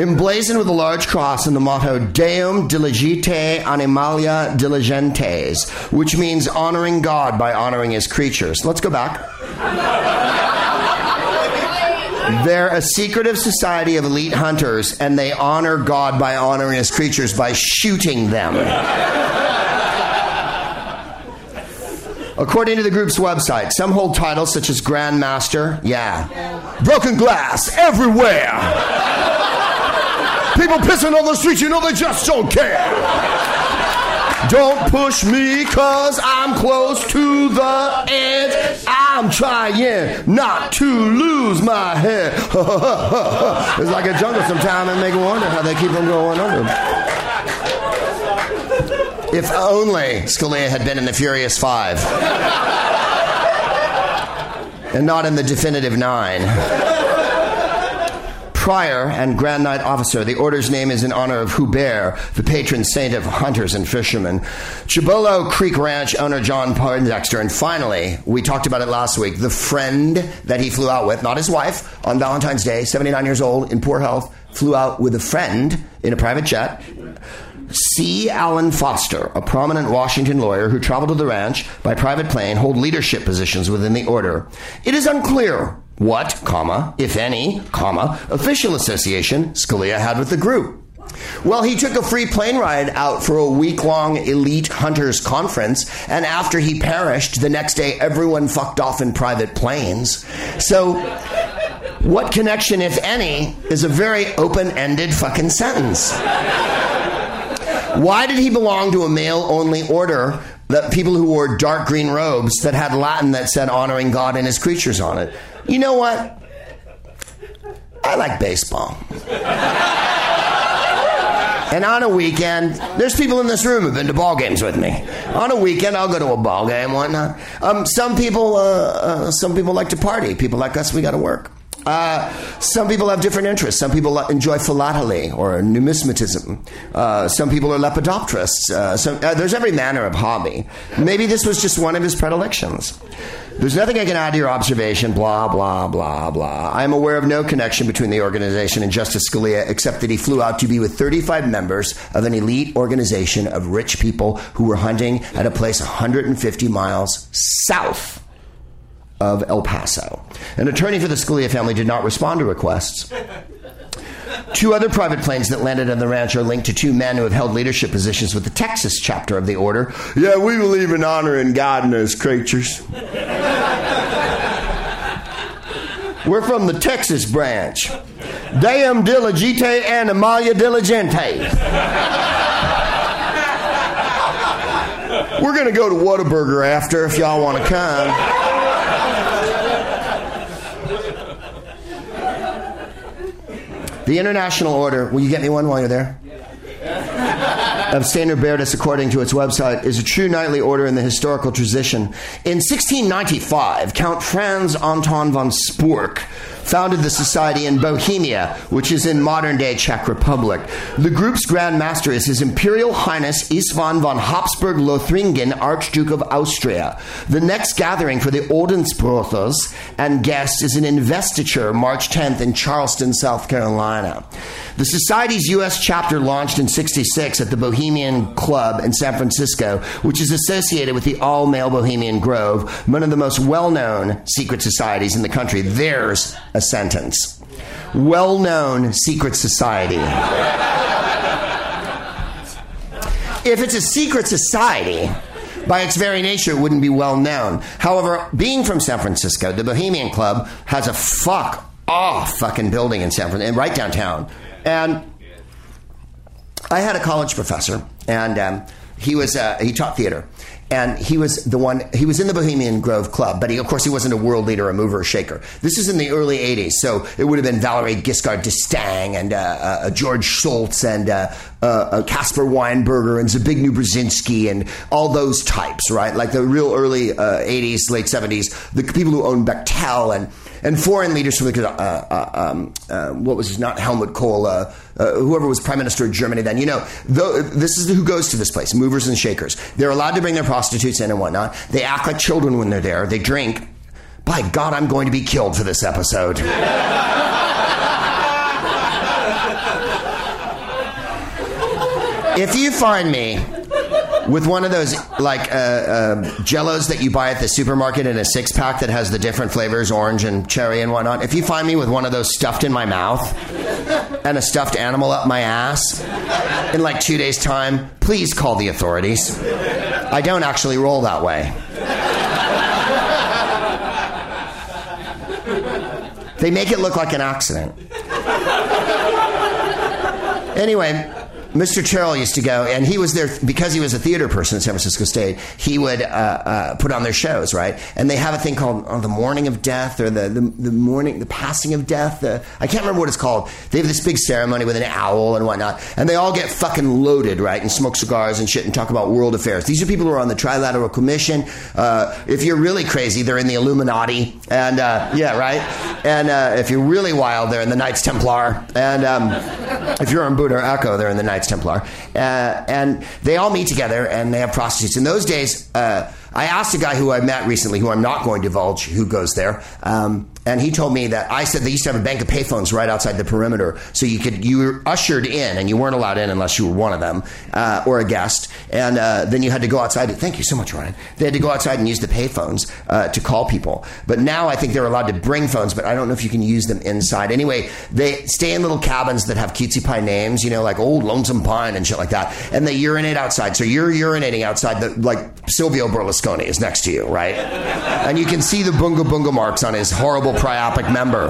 Emblazoned with a large cross and the motto Deum diligite animalia diligentes, which means honoring God by honoring his creatures. Let's go back. They're a secretive society of elite hunters, and they honor God by honoring his creatures by shooting them. According to the group's website, some hold titles such as Grandmaster, yeah. Broken glass everywhere. People pissing on the streets, you know they just don't care. Don't push me cause I'm close to the edge. I'm trying not to lose my head. *laughs* it's like a jungle sometime and make wonder how they keep them going under. If only Scalia had been in the Furious Five and not in the Definitive Nine. Prior and Grand Knight Officer. The order's name is in honor of Hubert, the patron saint of hunters and fishermen. Cibolo Creek Ranch owner John Poindexter. And finally, we talked about it last week, the friend that he flew out with, not his wife, on Valentine's Day, 79 years old, in poor health, flew out with a friend in a private jet. C. Allen Foster, a prominent Washington lawyer who traveled to the ranch by private plane, hold leadership positions within the order. It is unclear what, comma, if any, comma, official association Scalia had with the group. Well, he took a free plane ride out for a week long elite hunters conference, and after he perished, the next day everyone fucked off in private planes. So What connection, if any, is a very open ended fucking sentence. Why did he belong to a male only order that people who wore dark green robes that had Latin that said honoring God and his creatures on it? You know what? I like baseball. And on a weekend, there's people in this room who've been to ball games with me. On a weekend, I'll go to a ball game, whatnot. Um, some people, uh, uh, some people like to party. People like us, we got to work. Uh, some people have different interests. Some people enjoy philately or numismatism. Uh, some people are lepidopterists. Uh, so, uh, there's every manner of hobby. Maybe this was just one of his predilections. There's nothing I can add to your observation, blah, blah, blah, blah. I am aware of no connection between the organization and Justice Scalia except that he flew out to be with 35 members of an elite organization of rich people who were hunting at a place 150 miles south of El Paso. An attorney for the Scalia family did not respond to requests. Two other private planes that landed on the ranch are linked to two men who have held leadership positions with the Texas chapter of the order. Yeah, we believe in honoring God and His creatures. We're from the Texas branch. Deum diligente and Amalia diligente. We're going to go to Whataburger after if y'all want to come. The International Order, will you get me one while you're there? of St. Hubertus, according to its website, is a true knightly order in the historical tradition. In 1695, Count Franz Anton von Sporck founded the society in Bohemia, which is in modern day Czech Republic. The group's Grand Master is His Imperial Highness István von Habsburg Lothringen, Archduke of Austria. The next gathering for the Ordensbrothers and guests is an investiture March 10th in Charleston, South Carolina. The Society's U.S. chapter launched in 66 at the Bohemian Club in San Francisco, which is associated with the all male Bohemian Grove, one of the most well known secret societies in the country. There's a sentence. Well known secret society. if it's a secret society, by its very nature, it wouldn't be well known. However, being from San Francisco, the Bohemian Club has a fuck off fucking building in San Francisco, right downtown. And I had a college professor, and um, he was uh, he taught theater, and he was the one he was in the bohemian grove club but he, of course he wasn't a world leader a mover or shaker. This is in the early 80s so it would have been valerie giscard d'estaing and uh, uh, george shultz and uh, uh, uh, caspar weinberger and zbigniew brzezinski and all those types right? Like the real early 80s late 70s the people who owned bechtel and and foreign leaders from the, uh, uh, um, uh, what was his, not Helmut Kohl, uh, whoever was prime minister of Germany then. You know, this is who goes to this place, movers and shakers. They're allowed to bring their prostitutes in and whatnot. They act like children when they're there. They drink. By God, I'm going to be killed for this episode. *laughs* if you find me with one of those like uh, uh, jellos that you buy at the supermarket in a six pack that has the different flavors, orange and cherry and whatnot. If you find me with one of those stuffed in my mouth and a stuffed animal up my ass in like two days' time, please call the authorities. I don't actually roll that way. They make it look like an accident. Anyway, Mr. Terrell used to go, and he was there because he was a theater person at San Francisco State. He would uh, uh, put on their shows, right? And they have a thing called oh, the Morning of Death or the, the, the morning, the passing of death. The, I can't remember what it's called. They have this big ceremony with an owl and whatnot, and they all get fucking loaded, right? And smoke cigars and shit and talk about world affairs. These are people who are on the Trilateral Commission. Uh, if you're really crazy, they're in the Illuminati, and uh, yeah, right. And uh, if you're really wild, they're in the Knights Templar, and um, if you're on Buddha or Echo, they're in the Knights Templar, uh, and they all meet together and they have prostitutes. In those days, uh, I asked a guy who I met recently, who I'm not going to divulge, who goes there, um, and he told me that I said they used to have a bank of payphones right outside the perimeter, so you could you were ushered in, and you weren't allowed in unless you were one of them uh, or a guest, and uh, then you had to go outside. Thank you so much, Ryan. They had to go outside and use the payphones uh, to call people, but now I think they're allowed to bring phones, but I don't know if you can use them inside. Anyway, they stay in little cabins that have cutesy pie names, you know, like old Lonesome Pine and shit like that, and they urinate outside. So you're urinating outside, the, like Silvio Berlusconi is next to you, right? And you can see the bunga bunga marks on his horrible priapic member.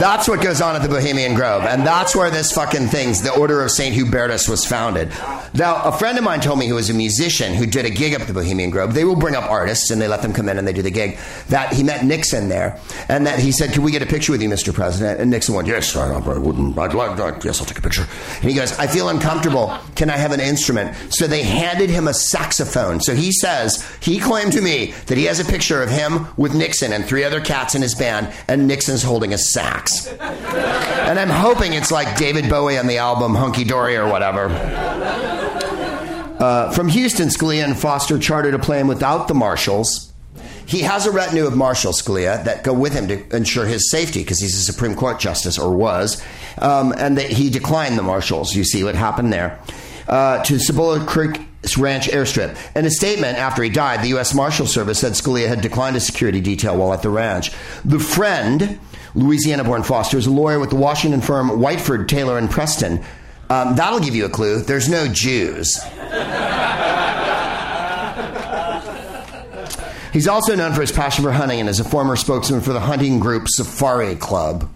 That's what goes on at the Bohemian Grove. And that's where this fucking thing's, the Order of St. Hubertus was founded. Now, a friend of mine told me who was a musician who did a gig up at the Bohemian Grove. They will bring up artists and they let them come in and they do the gig. That he met Nixon there. And that he said, Can we get a picture with you, Mr. President? And Nixon went, Yes, I, I wouldn't. I'd like that. Yes, I'll take a picture. And he goes, I feel uncomfortable. Can I have an instrument? So they handed him a saxophone. So he says, he claimed to me that he has a picture of him with Nixon and three other cats in his band, and Nixon's holding a sax. And I'm hoping it's like David Bowie on the album Hunky Dory or whatever. Uh, from Houston, Scalia and Foster chartered a plane without the marshals. He has a retinue of marshals, Scalia, that go with him to ensure his safety because he's a Supreme Court justice or was. Um, and that he declined the marshals. You see what happened there. Uh, to Cibolo Creek Ranch airstrip. In a statement after he died, the U.S. Marshal Service said Scalia had declined a security detail while at the ranch. The friend Louisiana born Foster is a lawyer with the Washington firm Whiteford, Taylor, and Preston. Um, that'll give you a clue. There's no Jews. He's also known for his passion for hunting and is a former spokesman for the hunting group Safari Club.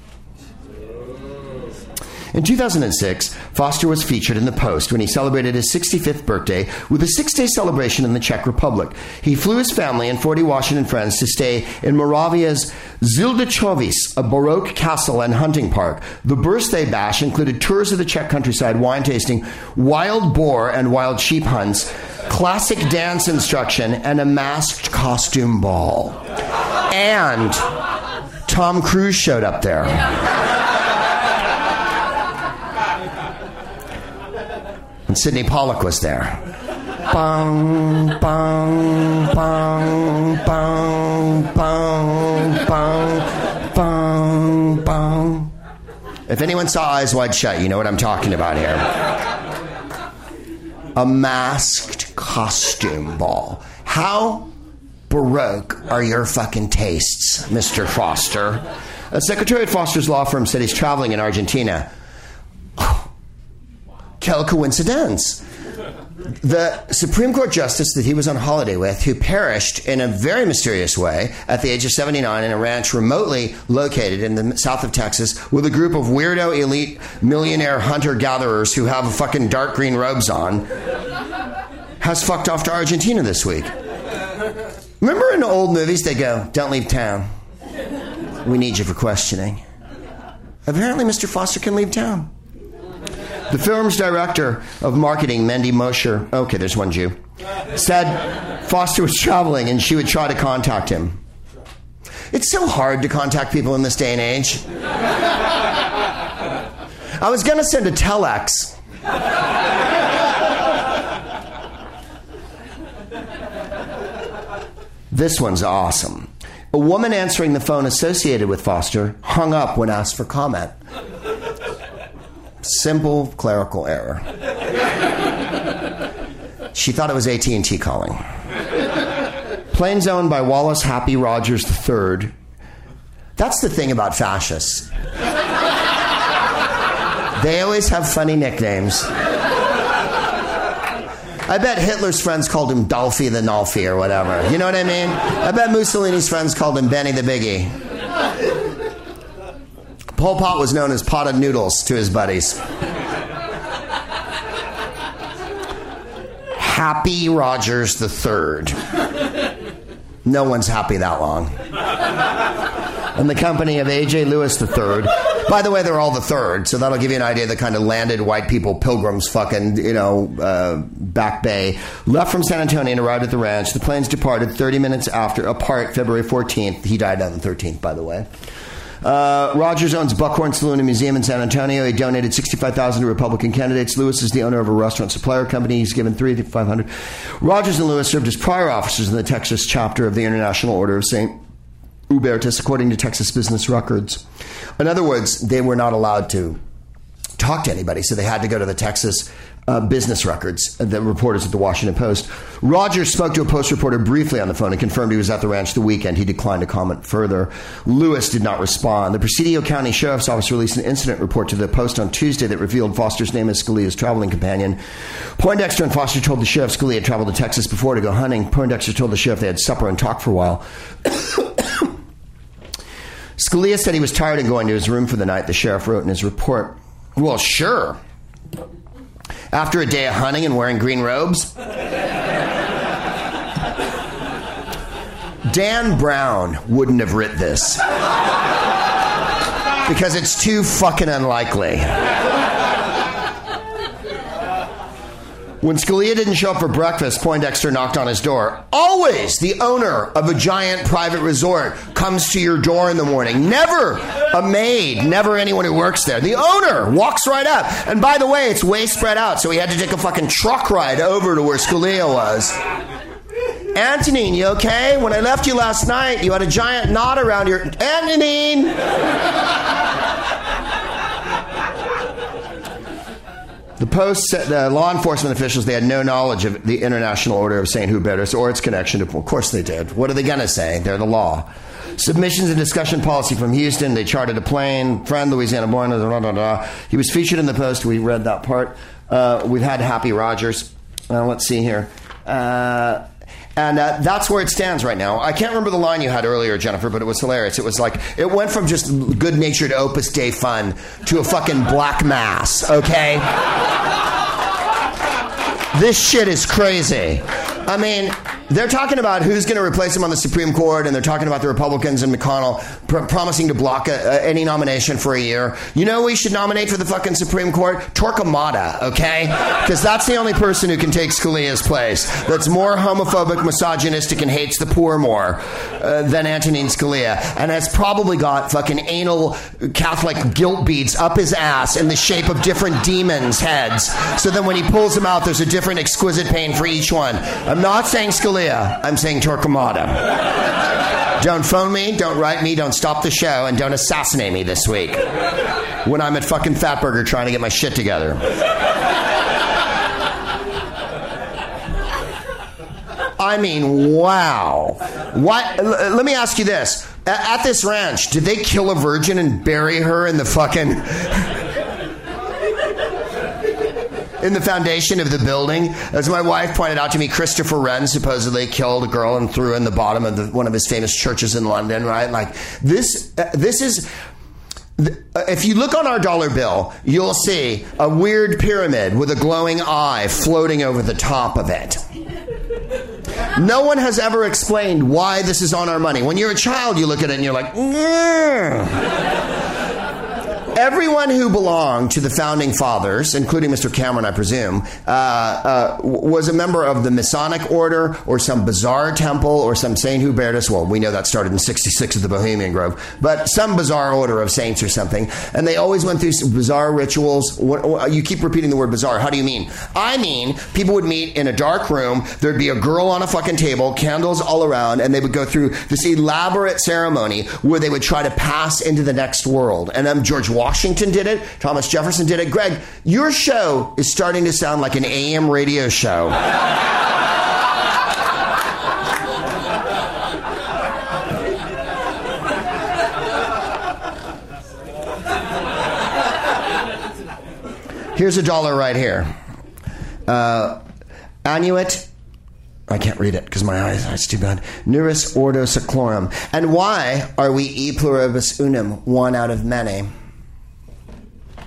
In 2006, Foster was featured in the Post when he celebrated his 65th birthday with a six day celebration in the Czech Republic. He flew his family and 40 Washington friends to stay in Moravia's Zidlochovice, a Baroque castle and hunting park. The birthday bash included tours of the Czech countryside, wine tasting, wild boar and wild sheep hunts, classic dance instruction, and a masked costume ball. And Tom Cruise showed up there. And Sydney Pollack was there. Bong, bong, bong, bong, bong, bong, bong, bong. If anyone saw Eyes Wide Shut, you know what I'm talking about here. A masked costume ball. How baroque are your fucking tastes, Mr. Foster? A secretary at Foster's law firm said he's traveling in Argentina. Quelle coincidence. The Supreme Court justice that he was on holiday with, who perished in a very mysterious way at the age of 79 in a ranch remotely located in the south of Texas with a group of weirdo elite millionaire hunter gatherers who have fucking dark green robes on, has fucked off to Argentina this week. Remember in old movies, they go, Don't leave town. We need you for questioning. Apparently, Mr. Foster can leave town. The film's director of marketing, Mendy Mosher, okay, there's one Jew, said Foster was traveling and she would try to contact him. It's so hard to contact people in this day and age. I was going to send a telex. This one's awesome. A woman answering the phone associated with Foster hung up when asked for comment. Simple clerical error. She thought it was AT&T calling. Planes owned by Wallace Happy Rogers III. That's the thing about fascists. They always have funny nicknames. I bet Hitler's friends called him Dolphy the Nolfy or whatever. You know what I mean? I bet Mussolini's friends called him Benny the Biggie. Pol Pot was known as pot of noodles to his buddies. Happy Rogers III. No one's happy that long. And the company of A.J. Lewis III. By the way, they're all the third, so that'll give you an idea of the kind of landed white people, pilgrims, fucking, you know, uh, back bay. Left from San Antonio and arrived at the ranch. The planes departed 30 minutes after, apart, February 14th. He died on the 13th, by the way. Uh, Rogers owns Buckhorn Saloon and Museum in San Antonio. He donated sixty-five thousand to Republican candidates. Lewis is the owner of a restaurant supplier company. He's given three to five hundred. Rogers and Lewis served as prior officers in the Texas chapter of the International Order of Saint Hubertus, according to Texas Business Records. In other words, they were not allowed to talk to anybody, so they had to go to the Texas uh, business records, the reporters at the Washington Post. Rogers spoke to a Post reporter briefly on the phone and confirmed he was at the ranch the weekend. He declined to comment further. Lewis did not respond. The Presidio County Sheriff's Office released an incident report to the Post on Tuesday that revealed Foster's name as Scalia's traveling companion. Poindexter and Foster told the sheriff Scalia had traveled to Texas before to go hunting. Poindexter told the sheriff they had supper and talked for a while. *coughs* Scalia said he was tired and going to his room for the night, the sheriff wrote in his report. Well, sure. After a day of hunting and wearing green robes? Dan Brown wouldn't have writ this. Because it's too fucking unlikely. When Scalia didn't show up for breakfast, Poindexter knocked on his door. Always the owner of a giant private resort comes to your door in the morning. Never a maid, never anyone who works there. The owner walks right up. And by the way, it's way spread out, so he had to take a fucking truck ride over to where Scalia was. Antonine, you okay? When I left you last night, you had a giant knot around your. Antonine! The Post said the law enforcement officials they had no knowledge of the International Order of St. Hubertus or its connection to. Of course they did. What are they going to say? They're the law. Submissions and discussion policy from Houston. They chartered a plane. Friend Louisiana born. Blah, blah, blah. He was featured in the Post. We read that part. Uh, we've had Happy Rogers. Uh, let's see here. Uh, and uh, that's where it stands right now. I can't remember the line you had earlier, Jennifer, but it was hilarious. It was like, it went from just good natured Opus Dei fun to a fucking black mass, okay? this shit is crazy. I mean, they're talking about who's going to replace him on the Supreme Court, and they're talking about the Republicans and McConnell pr- promising to block a, a, any nomination for a year. You know, we should nominate for the fucking Supreme Court Torquemada, okay? Because that's the only person who can take Scalia's place. That's more homophobic, misogynistic, and hates the poor more uh, than Antonin Scalia, and has probably got fucking anal Catholic guilt beads up his ass in the shape of different demons' heads. So then when he pulls them out, there's a different exquisite pain for each one. I'm not saying Scalia. I'm saying Torquemada. don't phone me, don't write me, don't stop the show, and don't assassinate me this week when I'm at fucking Fatburger trying to get my shit together. I mean, wow. What? L- let me ask you this. A- at this ranch, did they kill a virgin and bury her in the fucking in the foundation of the building. As my wife pointed out to me, Christopher Wren supposedly killed a girl and threw in the bottom of the, one of his famous churches in London. Right? Like this. Uh, this is. If you look on our dollar bill, you'll see a weird pyramid with a glowing eye floating over the top of it. No one has ever explained why this is on our money. When you're a child, you look at it and you're like, everyone who belonged to the founding fathers, including Mr. Cameron, I presume, uh, uh, was a member of the Masonic order or some bizarre temple or some Saint Hubertus. Well, we know that started in 66 at the Bohemian Grove, but some bizarre order of saints or something. And they always went through bizarre rituals. You keep repeating the word bizarre. How do you mean? I mean, people would meet in a dark room. There'd be a girl on a fucking table, candles all around, and they would go through this elaborate ceremony where they would try to pass into the next world. And then George Washington Washington did it. Thomas Jefferson did it. Greg, your show is starting to sound like an AM radio show. Here's a dollar right here. Uh, annuit I can't read it because my eyes are too bad. Nuris ordo seclorum. And why are we e pluribus unum, one out of many?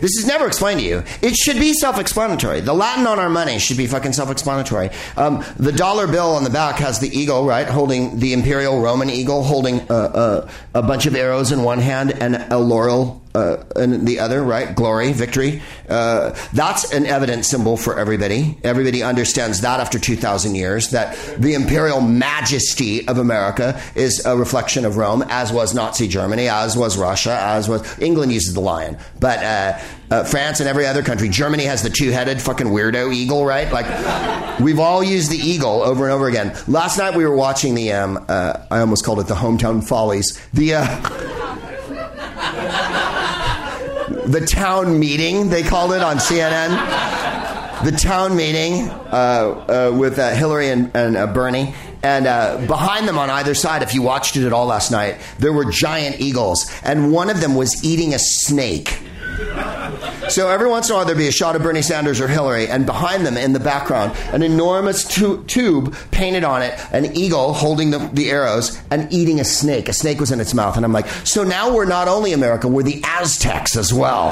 This is never explained to you. It should be self explanatory. The Latin on our money should be fucking self explanatory. Um, the dollar bill on the back has the eagle, right? Holding the imperial Roman eagle, holding uh, uh, a bunch of arrows in one hand and a laurel uh, the other, right? Glory, victory. Uh, that's an evident symbol for everybody. Everybody understands that after 2,000 years, that the imperial majesty of America is a reflection of Rome, as was Nazi Germany, as was Russia, as was England uses the lion. But uh, uh France and every other country, Germany has the two headed fucking weirdo eagle, right? Like, we've all used the eagle over and over again. Last night we were watching the, um, uh, I almost called it the Hometown Follies. The, uh, *laughs* the town meeting, they called it on CNN. the town meeting uh, uh, with uh, Hillary and, and Bernie. And uh, behind them on either side, if you watched it at all last night, there were giant eagles. And one of them was eating a snake. So every once in a while there'd be a shot of Bernie Sanders or Hillary, and behind them in the background, an enormous tu- tube painted on it, an eagle holding the, the arrows and eating a snake. A snake was in its mouth, and I'm like, so now we're not only America, we're the Aztecs as well.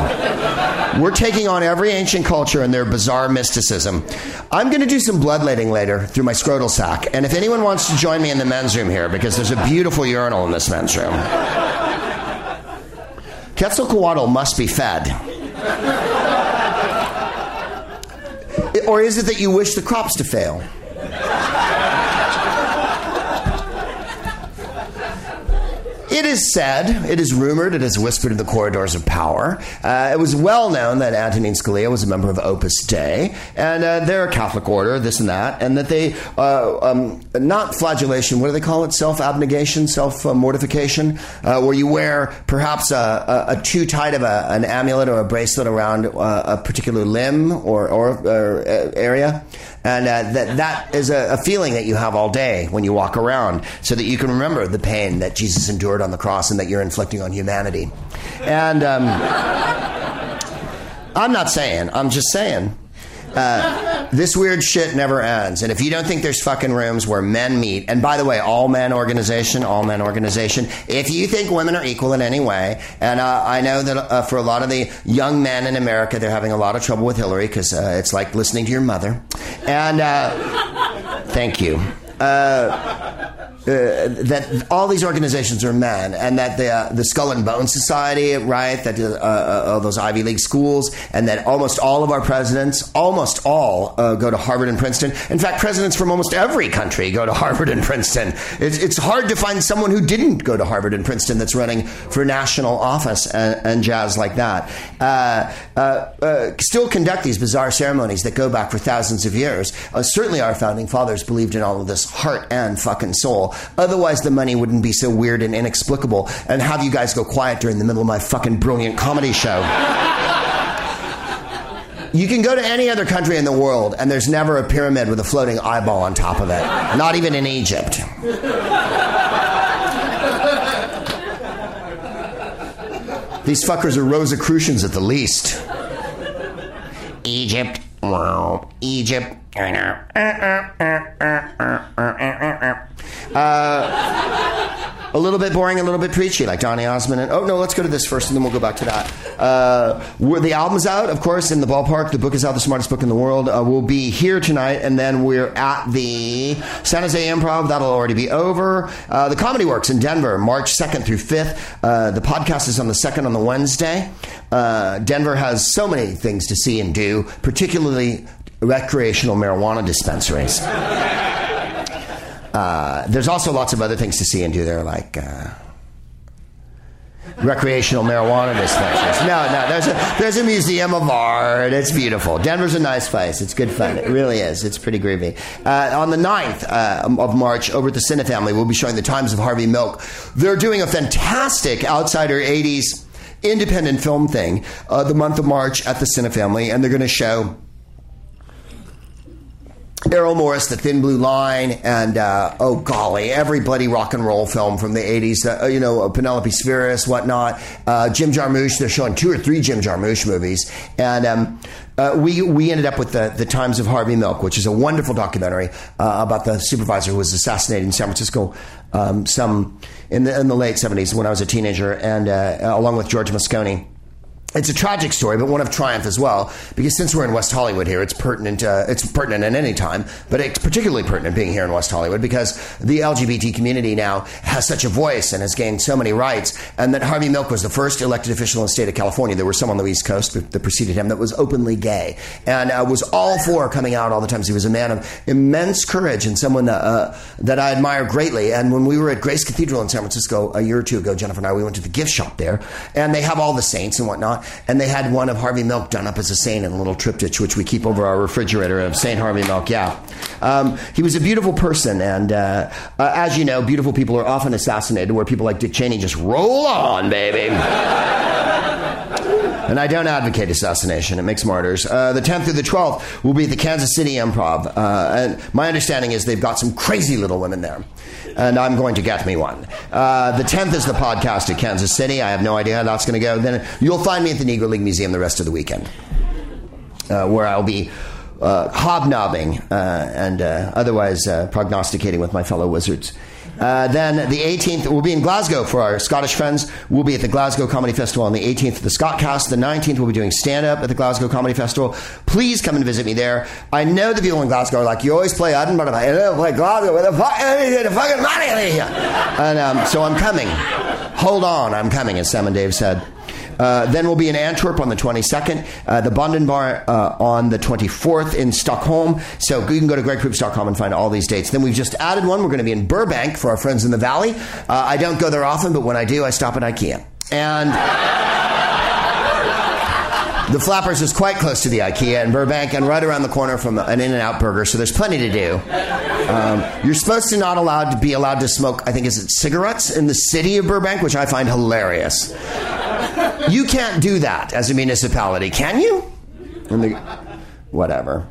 we're taking on every ancient culture and their bizarre mysticism. I'm going to do some bloodletting later through my scrotal sac, and if anyone wants to join me in the men's room here, because there's a beautiful urinal in this men's room. Quetzalcoatl must be fed. Or is it that you wish the crops to fail? It is said, it is rumored, it is whispered in the corridors of power. Uh, it was well known that Antonin Scalia was a member of Opus Dei, and uh, they're a Catholic order, this and that, and that they, uh, um, not flagellation, what do they call it? Self abnegation, self mortification, uh, where you wear perhaps a, a, a too tight of a, an amulet or a bracelet around uh, a particular limb or, or, or uh, area. And uh, that, that is a, a feeling that you have all day when you walk around so that you can remember the pain that Jesus endured on the cross and that you're inflicting on humanity. And um, I'm not saying, I'm just saying. Uh, this weird shit never ends. And if you don't think there's fucking rooms where men meet, and by the way, all men organization, all men organization, if you think women are equal in any way, and uh, I know that uh, for a lot of the young men in America, they're having a lot of trouble with Hillary because uh, it's like listening to your mother. And uh, thank you. Uh, uh, that all these organizations are men, and that the uh, the Skull and Bone Society, right? That uh, uh, all those Ivy League schools, and that almost all of our presidents, almost all, uh, go to Harvard and Princeton. In fact, presidents from almost every country go to *laughs* Harvard and Princeton. It's, it's hard to find someone who didn't go to Harvard and Princeton that's running for national office and, and jazz like that. Uh, still conduct these bizarre ceremonies that go back for thousands of years. certainly, our founding fathers believed in all of this heart and fucking soul. Otherwise, the money wouldn't be so weird and inexplicable and have you guys go quiet during the middle of my fucking brilliant comedy show. You can go to any other country in the world, and there's never a pyramid with a floating eyeball on top of it. Not even in Egypt. These fuckers are Rosicrucians at the least. Egypt. Wow, Egypt. i Uh, uh, uh, uh a little bit boring, a little bit preachy, like Donny Osmond. And oh no, let's go to this first, and then we'll go back to that. Uh, the album's out, of course, in the ballpark. The book is out, the smartest book in the world. Uh, we'll be here tonight, and then we're at the San Jose Improv. That'll already be over. Uh, the Comedy Works in Denver, March second through fifth. Uh, the podcast is on the second on the Wednesday. Uh, Denver has so many things to see and do, particularly recreational marijuana dispensaries. Uh, there's also lots of other things to see and do there, like uh, recreational marijuana dispensaries. No, no, there's a, there's a museum of art. It's beautiful. Denver's a nice place. It's good fun. It really is. It's pretty groovy. Uh, on the 9th uh, of March, over at the Cine Family, we'll be showing the Times of Harvey Milk. They're doing a fantastic outsider 80s independent film thing uh, the month of March at the Cine Family, and they're going to show Errol Morris, The Thin Blue Line, and uh, oh golly, every bloody rock and roll film from the 80s, uh, you know, Penelope Spheeris, whatnot. Uh, Jim Jarmusch, they're showing two or three Jim Jarmusch movies. And um, uh, we, we ended up with the, the Times of Harvey Milk, which is a wonderful documentary uh, about the supervisor who was assassinated in San Francisco um, some in the, in the late 70s when I was a teenager, and uh, along with George Moscone it's a tragic story, but one of triumph as well. Because since we're in West Hollywood here, it's pertinent. Uh, it's pertinent at any time, but it's particularly pertinent being here in West Hollywood because the LGBT community now has such a voice and has gained so many rights. And that Harvey Milk was the first elected official in the state of California. There was some on the East Coast that, preceded him that was openly gay and uh, was all for coming out all the times. So he was a man of immense courage and someone uh, that I admire greatly. And when we were at Grace Cathedral in San Francisco a year or two ago, Jennifer and I, we went to the gift shop there, and they have all the saints and whatnot and they had one of Harvey Milk done up as a saint in a little triptych, which we keep over our refrigerator of Saint Harvey Milk. Yeah, um, he was a beautiful person, and uh, uh, as you know, beautiful people are often assassinated. Where people like Dick Cheney just roll on, baby. And I don't advocate assassination. It makes martyrs. Uh, the 10th through the 12th will be at the Kansas City Improv. Uh, and my understanding is they've got some crazy little women there. And I'm going to get me one. Uh, the 10th is the podcast at Kansas City. I have no idea how that's going to go. Then you'll find me at the Negro League Museum the rest of the weekend, uh, where I'll be uh, hobnobbing uh, and otherwise prognosticating with my fellow wizards. Uh, then the 18th, we'll be in Glasgow for our Scottish friends. We'll be at the Glasgow Comedy Festival on the 18th at the Scottcast. The 19th, we'll be doing stand up at the Glasgow Comedy Festival. Please come and visit me there. I know the people in Glasgow are like, you always play Edinburgh, I don't play Glasgow. Where the fuck, the fucking money? Here and um, so I'm coming. Hold on, I'm coming, as Sam and Dave said. Uh, then we'll be in Antwerp on the 22nd, uh, the Bonden Bar uh, on the 24th in Stockholm. So you can go to gregproops.com and find all these dates. Then we've just added one. We're going to be in Burbank for our friends in the Valley. Uh, I don't go there often, but when I do, I stop at IKEA. And. *laughs* The Flappers is quite close to the IKEA in Burbank and right around the corner from an In and Out Burger, so there's plenty to do. Um, you're supposed to not allowed to be allowed to smoke, I think, is it cigarettes in the city of Burbank, which I find hilarious. You can't do that as a municipality, can you? The, whatever.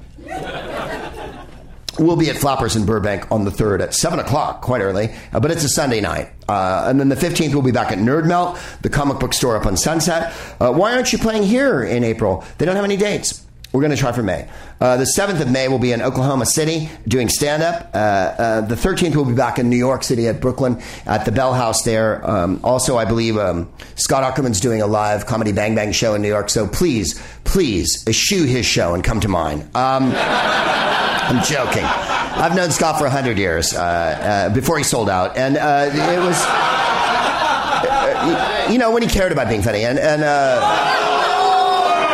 We'll be at Flappers in Burbank on the 3rd at 7 o'clock, quite early, uh, but it's a Sunday night. Uh, and then the 15th, we'll be back at Nerd Melt, the comic book store up on Sunset. Uh, why aren't you playing here in April? They don't have any dates. We're going to try for May. Uh, the 7th of May, we'll be in Oklahoma City doing stand up. Uh, uh, the 13th, we'll be back in New York City at Brooklyn at the Bell House there. Um, also, I believe um, Scott Aukerman's doing a live comedy Bang Bang show in New York. So please, please eschew his show and come to mine. Um, *laughs* I'm joking. I've known Scott for 100 years uh, uh, before he sold out. And uh, it was, *laughs* you know, when he cared about being funny. And. and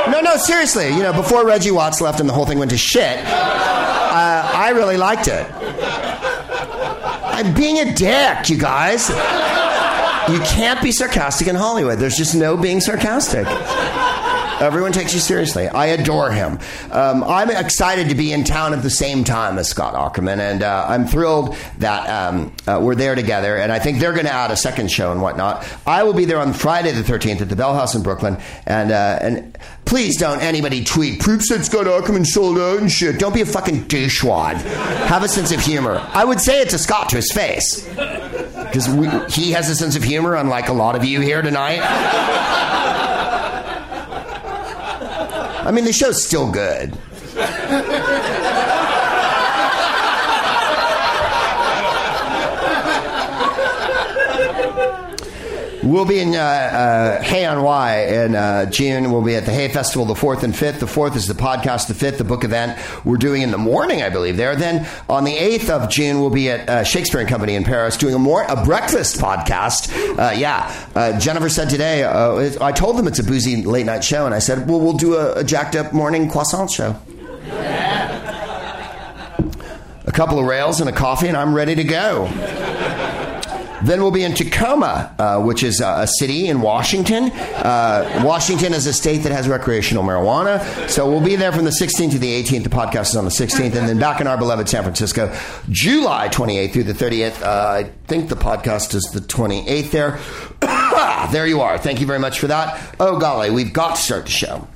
no, no, seriously. You know, before Reggie Watts left and the whole thing went to shit, uh, I really liked it. I'm being a dick, you guys. You can't be sarcastic in Hollywood. There's just no being sarcastic. Everyone takes you seriously. I adore him. Um, I'm excited to be in town at the same time as Scott Aukerman, and uh, I'm thrilled that um, uh, we're there together. And I think they're going to add a second show and whatnot. I will be there on Friday the 13th at the Bell House in Brooklyn, and uh, and please don't anybody tweet. Proops said Scott Aukerman sold out and shit. Don't be a fucking douchewad. Have a sense of humor. I would say it to Scott to his face because he has a sense of humor, unlike a lot of you here tonight. I mean, the show's still good. *laughs* We'll be in uh, uh, Hay on Wye in uh, June. We'll be at the Hay Festival the 4th and 5th. The 4th is the podcast, the 5th, the book event. We're doing in the morning, I believe, there. Then on the 8th of June, we'll be at uh, Shakespeare and Company in Paris doing a more a breakfast podcast. Uh, yeah. Uh, Jennifer said today, I told them it's a boozy late night show, and I said, well, we'll do a, a jacked up morning croissant show. a couple of rails and a coffee, and I'm ready to go. Then we'll be in Tacoma, uh, which is a city in Washington. Uh, Washington is a state that has recreational marijuana. So we'll be there from the 16th to the 18th. The podcast is on the 16th. And then back in our beloved San Francisco, July 28th through the 30th. Uh, I think the podcast is the 28th there. *coughs* there you are. Thank you very much for that. Oh, golly, we've got to start the show.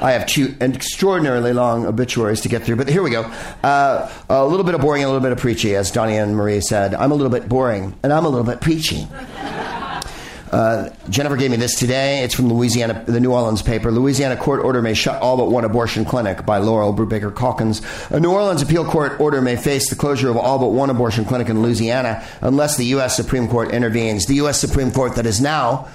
I have two extraordinarily long obituaries to get through, but here we go. Uh, a little bit of boring, a little bit of preachy, as Donny and Marie said. I'm a little bit boring, and I'm a little bit preachy. Uh, Jennifer gave me this today. It's from Louisiana, the New Orleans paper. Louisiana court order may shut all but one abortion clinic by Laurel Brubaker Calkins. A New Orleans appeal court order may face the closure of all but one abortion clinic in Louisiana unless the U.S. Supreme Court intervenes. The U.S. Supreme Court that is now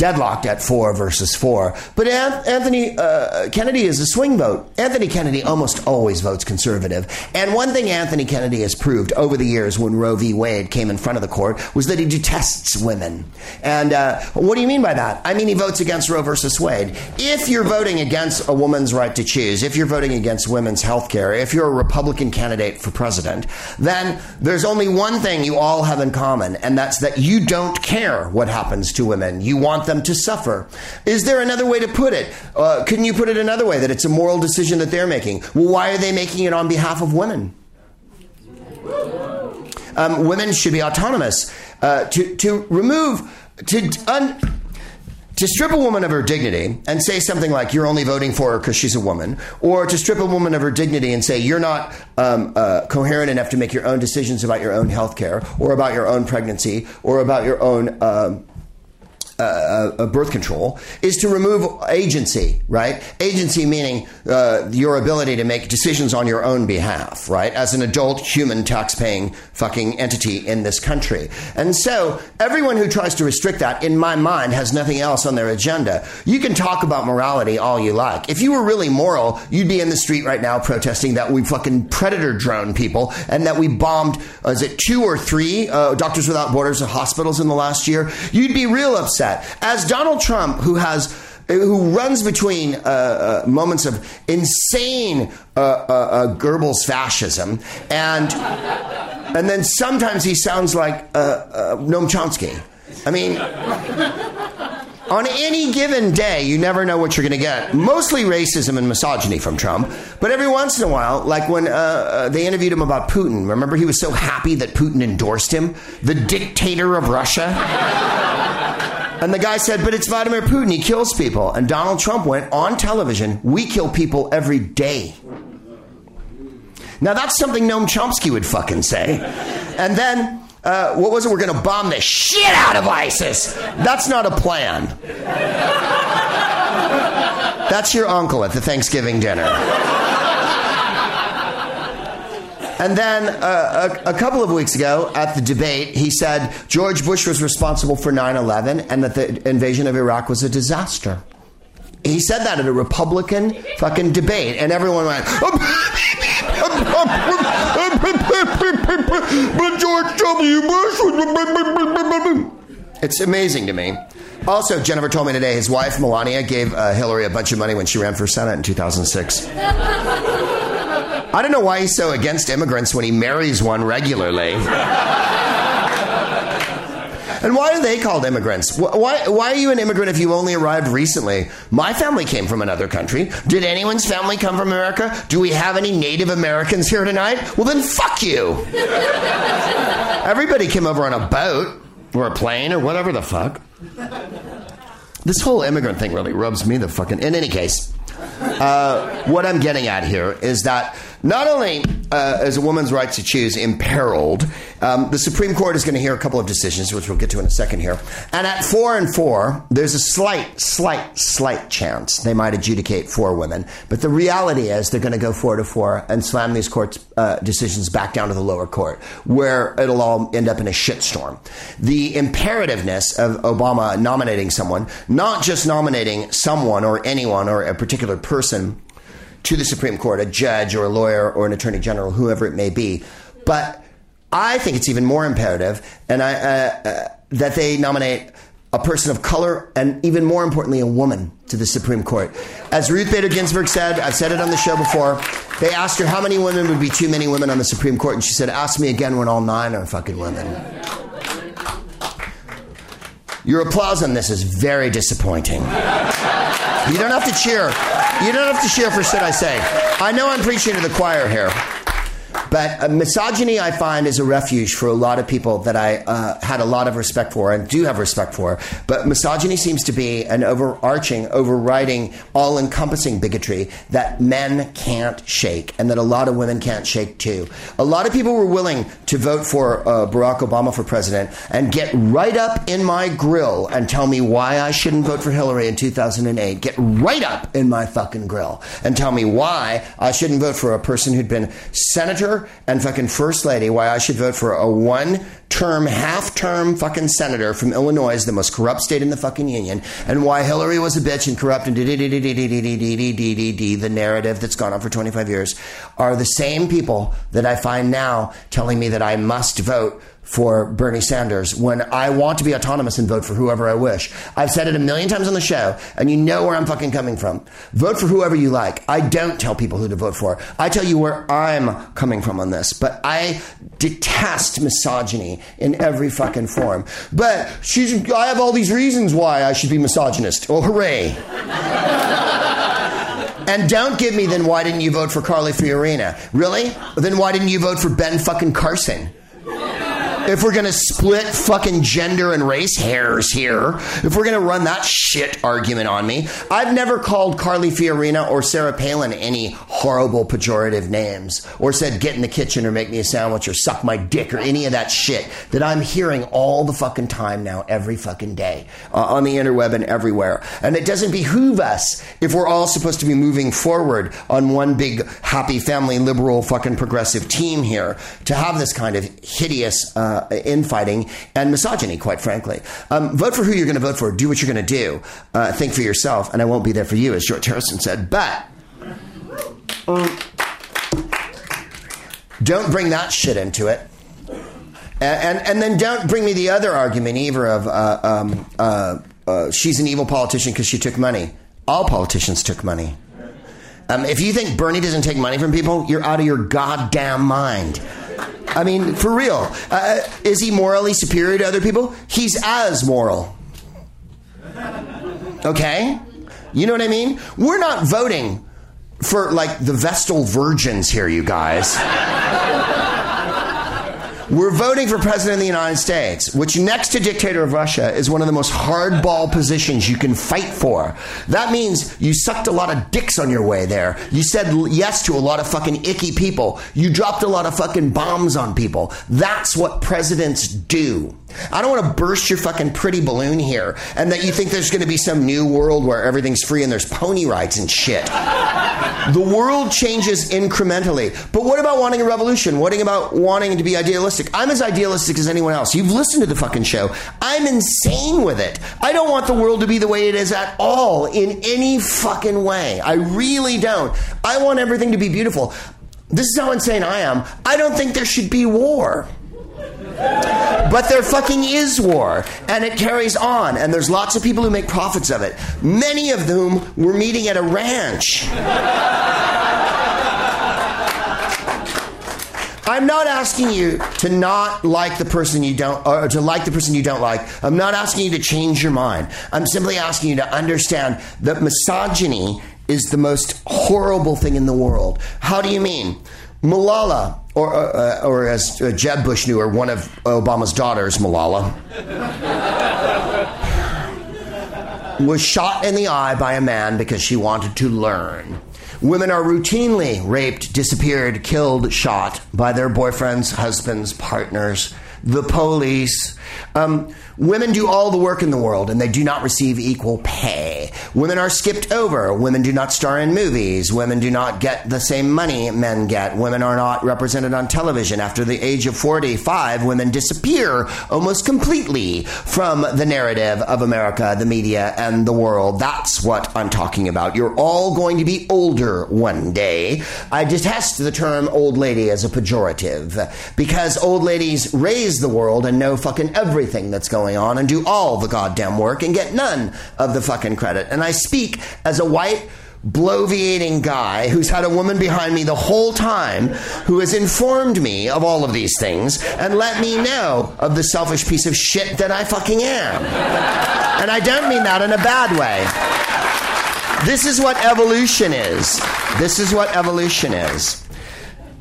deadlocked at four versus four. But Anthony uh, Kennedy is a swing vote. Anthony Kennedy almost always votes conservative. And one thing Anthony Kennedy has proved over the years when Roe v. Wade came in front of the court was that he detests women. And uh, what do you mean by that? I mean, he votes against Roe versus Wade. If you're voting against a woman's right to choose, if you're voting against women's health care, if you're a Republican candidate for president, then there's only one thing you all have in common, and that's that you don't care what happens to women. You want them to suffer. Is there another way to put it? Uh, couldn't you put it another way that it's a moral decision that they're making? Well, why are they making it on behalf of women? Um, women should be autonomous. Uh, to, to remove, to, un, to strip a woman of her dignity and say something like you're only voting for her because she's a woman, or to strip a woman of her dignity and say you're not um, uh, coherent enough to make your own decisions about your own health care, or about your own pregnancy, or about your own um, uh, uh, birth control is to remove agency, right? Agency meaning uh, your ability to make decisions on your own behalf, right? As an adult human tax-paying fucking entity in this country. And so everyone who tries to restrict that, in my mind, has nothing else on their agenda. You can talk about morality all you like. If you were really moral, you'd be in the street right now protesting that we fucking predator drone people and that we bombed, uh, is it two or three uh, Doctors Without Borders hospitals in the last year? You'd be real upset that. As Donald Trump, who has who runs between uh, uh, moments of insane uh, uh, uh Goebbels fascism and and then sometimes he sounds like uh, Noam Chomsky. I mean, on any given day, you never know what you're going to get. Mostly racism and misogyny from Trump, but every once in a while, like when they interviewed him about Putin. Remember, he was so happy that Putin endorsed him, the dictator of Russia. And the guy said, But it's Vladimir Putin. He kills people. And Donald Trump went on television, We kill people every day. Now, that's something Noam Chomsky would fucking say. And then, uh, what was it? We're going to bomb the shit out of ISIS. That's not a plan. That's your uncle at the Thanksgiving dinner. And then uh, a, a, couple of weeks ago at the debate, he said George Bush was responsible for 9 11 and that the invasion of Iraq was a disaster. He said that at a Republican fucking debate, and everyone went, *laughs* but George W. Bush. *laughs* It's amazing to me. Also, Jennifer told me today his wife, Melania, gave uh, Hillary a bunch of money when she ran for Senate in 2006. I don't know why he's so against immigrants when he marries one regularly. And why are they called immigrants? Why, why are you an immigrant if you only arrived recently? My family came from another country. Did anyone's family come from America? Do we have any Native Americans here tonight? Well, then fuck you. Everybody came over on a boat or a plane or whatever the fuck. This whole immigrant thing really rubs me the fucking. In any case, uh, what I'm getting at here is that not only uh, is a woman's right to choose imperiled, um, the Supreme Court is going to hear a couple of decisions, which we'll get to in a second here. And at four and four, there's a slight, slight, slight chance they might adjudicate for women. But the reality is they're going to go four to four and slam these court uh, decisions back down to the lower court, where it'll all end up in a shitstorm. The imperativeness of Obama nominating someone, not just nominating someone or anyone or a particular person to the Supreme Court, a judge or a lawyer or an attorney general, whoever it may be. But I think it's even more imperative, and I, uh, uh, that they nominate a person of color and even more importantly, a woman to the Supreme Court. As Ruth Bader Ginsburg said, I've said it on the show before. They asked her how many women would be too many women on the Supreme Court, and she said, "Ask me again when all nine are fucking women." Your applause on this is very disappointing. You don't have to cheer. You don't have to cheer for shit I say. I know I'm preaching to the choir here. But uh, misogyny, I find, is a refuge for a lot of people that I uh, had a lot of respect for and do have respect for. But misogyny seems to be an overarching, overriding, all encompassing bigotry that men can't shake and that a lot of women can't shake too. A lot of people were willing to vote for uh, Barack Obama for president and get right up in my grill and tell me why I shouldn't vote for Hillary in 2008. Get right up in my fucking grill and tell me why I shouldn't vote for a person who'd been senator and fucking first lady why I should vote for a one term, half term fucking senator from Illinois, the most corrupt state in the fucking union, and why Hillary was a bitch and corrupt and the narrative that's gone on for 25 years are the same people that I find now telling me that I must vote for Bernie Sanders when I want to be autonomous and vote for whoever I wish. I've said it a million times on the show, and you know where I'm fucking coming from. Vote for whoever you like. I don't tell people who to vote for. I tell you where I'm coming from on this. But I detest misogyny in every fucking form. But she's, I have all these reasons why I should be misogynist. Oh, hooray. And don't give me then why didn't you vote for Carly Fiorina? Really? Then why didn't you vote for Ben fucking Carson? If we're gonna split fucking gender and race hairs here, if we're gonna run that shit argument on me, I've never called Carly Fiorina or Sarah Palin any horrible pejorative names or said get in the kitchen or make me a sandwich or suck my dick or any of that shit that I'm hearing all the fucking time now, every fucking day uh, on the interweb and everywhere. And it doesn't behoove us if we're all supposed to be moving forward on one big happy family liberal fucking progressive team here to have this kind of hideous uh, infighting and misogyny, quite frankly. Um, vote for who you're going to vote for. Do what you're going to do. Uh, think for yourself, and I won't be there for you, as George Harrison said. But um, don't bring that shit into it. And, and, and then don't bring me the other argument either of uh, um, uh, uh, she's an evil politician because she took money. All politicians took money. Um, if you think Bernie doesn't take money from people, you're out of your goddamn mind. I mean, for real. Uh, is he morally superior to other people? He's as moral. Okay? You know what I mean? We're not voting for like the Vestal virgins here, you guys. We're voting for President of the United States, which next to dictator of Russia is one of the most hardball positions you can fight for. That means you sucked a lot of dicks on your way there. You said yes to a lot of fucking icky people. You dropped a lot of fucking bombs on people. That's what presidents do. I don't want to burst your fucking pretty balloon here and that you think there's going to be some new world where everything's free and there's pony rides and shit. the world changes incrementally. But what about wanting a revolution? What about wanting to be idealistic? I'm as idealistic as anyone else. You've listened to the fucking show. I'm insane with it. I don't want the world to be the way it is at all in any fucking way. I really don't. I want everything to be beautiful. This is how insane I am. I don't think there should be war. But there fucking is war, and it carries on, and there's lots of people who make profits of it. Many of whom were meeting at a ranch. I'm not asking you to not like the person you don't, or to like the person you don't like. I'm not asking you to change your mind. I'm simply asking you to understand that misogyny is the most horrible thing in the world. How do you mean? Malala, or, uh, or as uh, Jeb Bush knew her, one of Obama's daughters, Malala, was shot in the eye by a man because she wanted to learn. Women are routinely raped, disappeared, killed, shot by their boyfriends, husbands, partners, the police. Um, women do all the work in the world and they do not receive equal pay. Women are skipped over. Women do not star in movies. Women do not get the same money men get. Women are not represented on television. After the age of 45, women disappear almost completely from the narrative of America, the media, and the world. That's what I'm talking about. You're all going to be older one day. I detest the term old lady as a pejorative because old ladies raise the world and know fucking everything that's going on and do all the goddamn work and get none of the fucking credit. And I speak as a white, bloviating guy who's had a woman behind me the whole time who has informed me of all of these things and let me know of the selfish piece of shit that I fucking am. And I don't mean that in a bad way. This is what evolution is. This is what evolution is.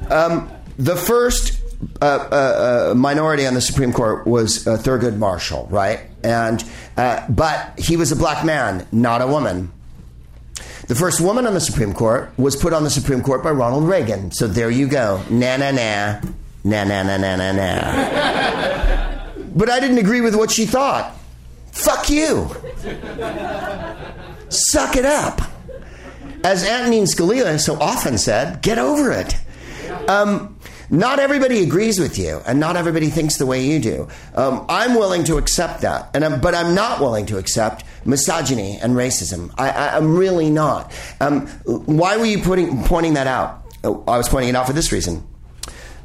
Um, the first uh, uh, uh, minority on the Supreme Court was uh, Thurgood Marshall, right? And but he was a black man, not a woman. The first woman on the Supreme Court was put on the Supreme Court by Ronald Reagan. So there you go. Na na na. Na na na na na na. but I didn't agree with what she thought. Fuck you. Suck it up. As Antonin Scalia so often said, get over it. Um, not everybody agrees with you, and not everybody thinks the way you do. Um, I'm willing to accept that, and I'm, but I'm not willing to accept misogyny and racism. I, am really not. Um, why were you putting, pointing that out? Oh, I was pointing it out for this reason.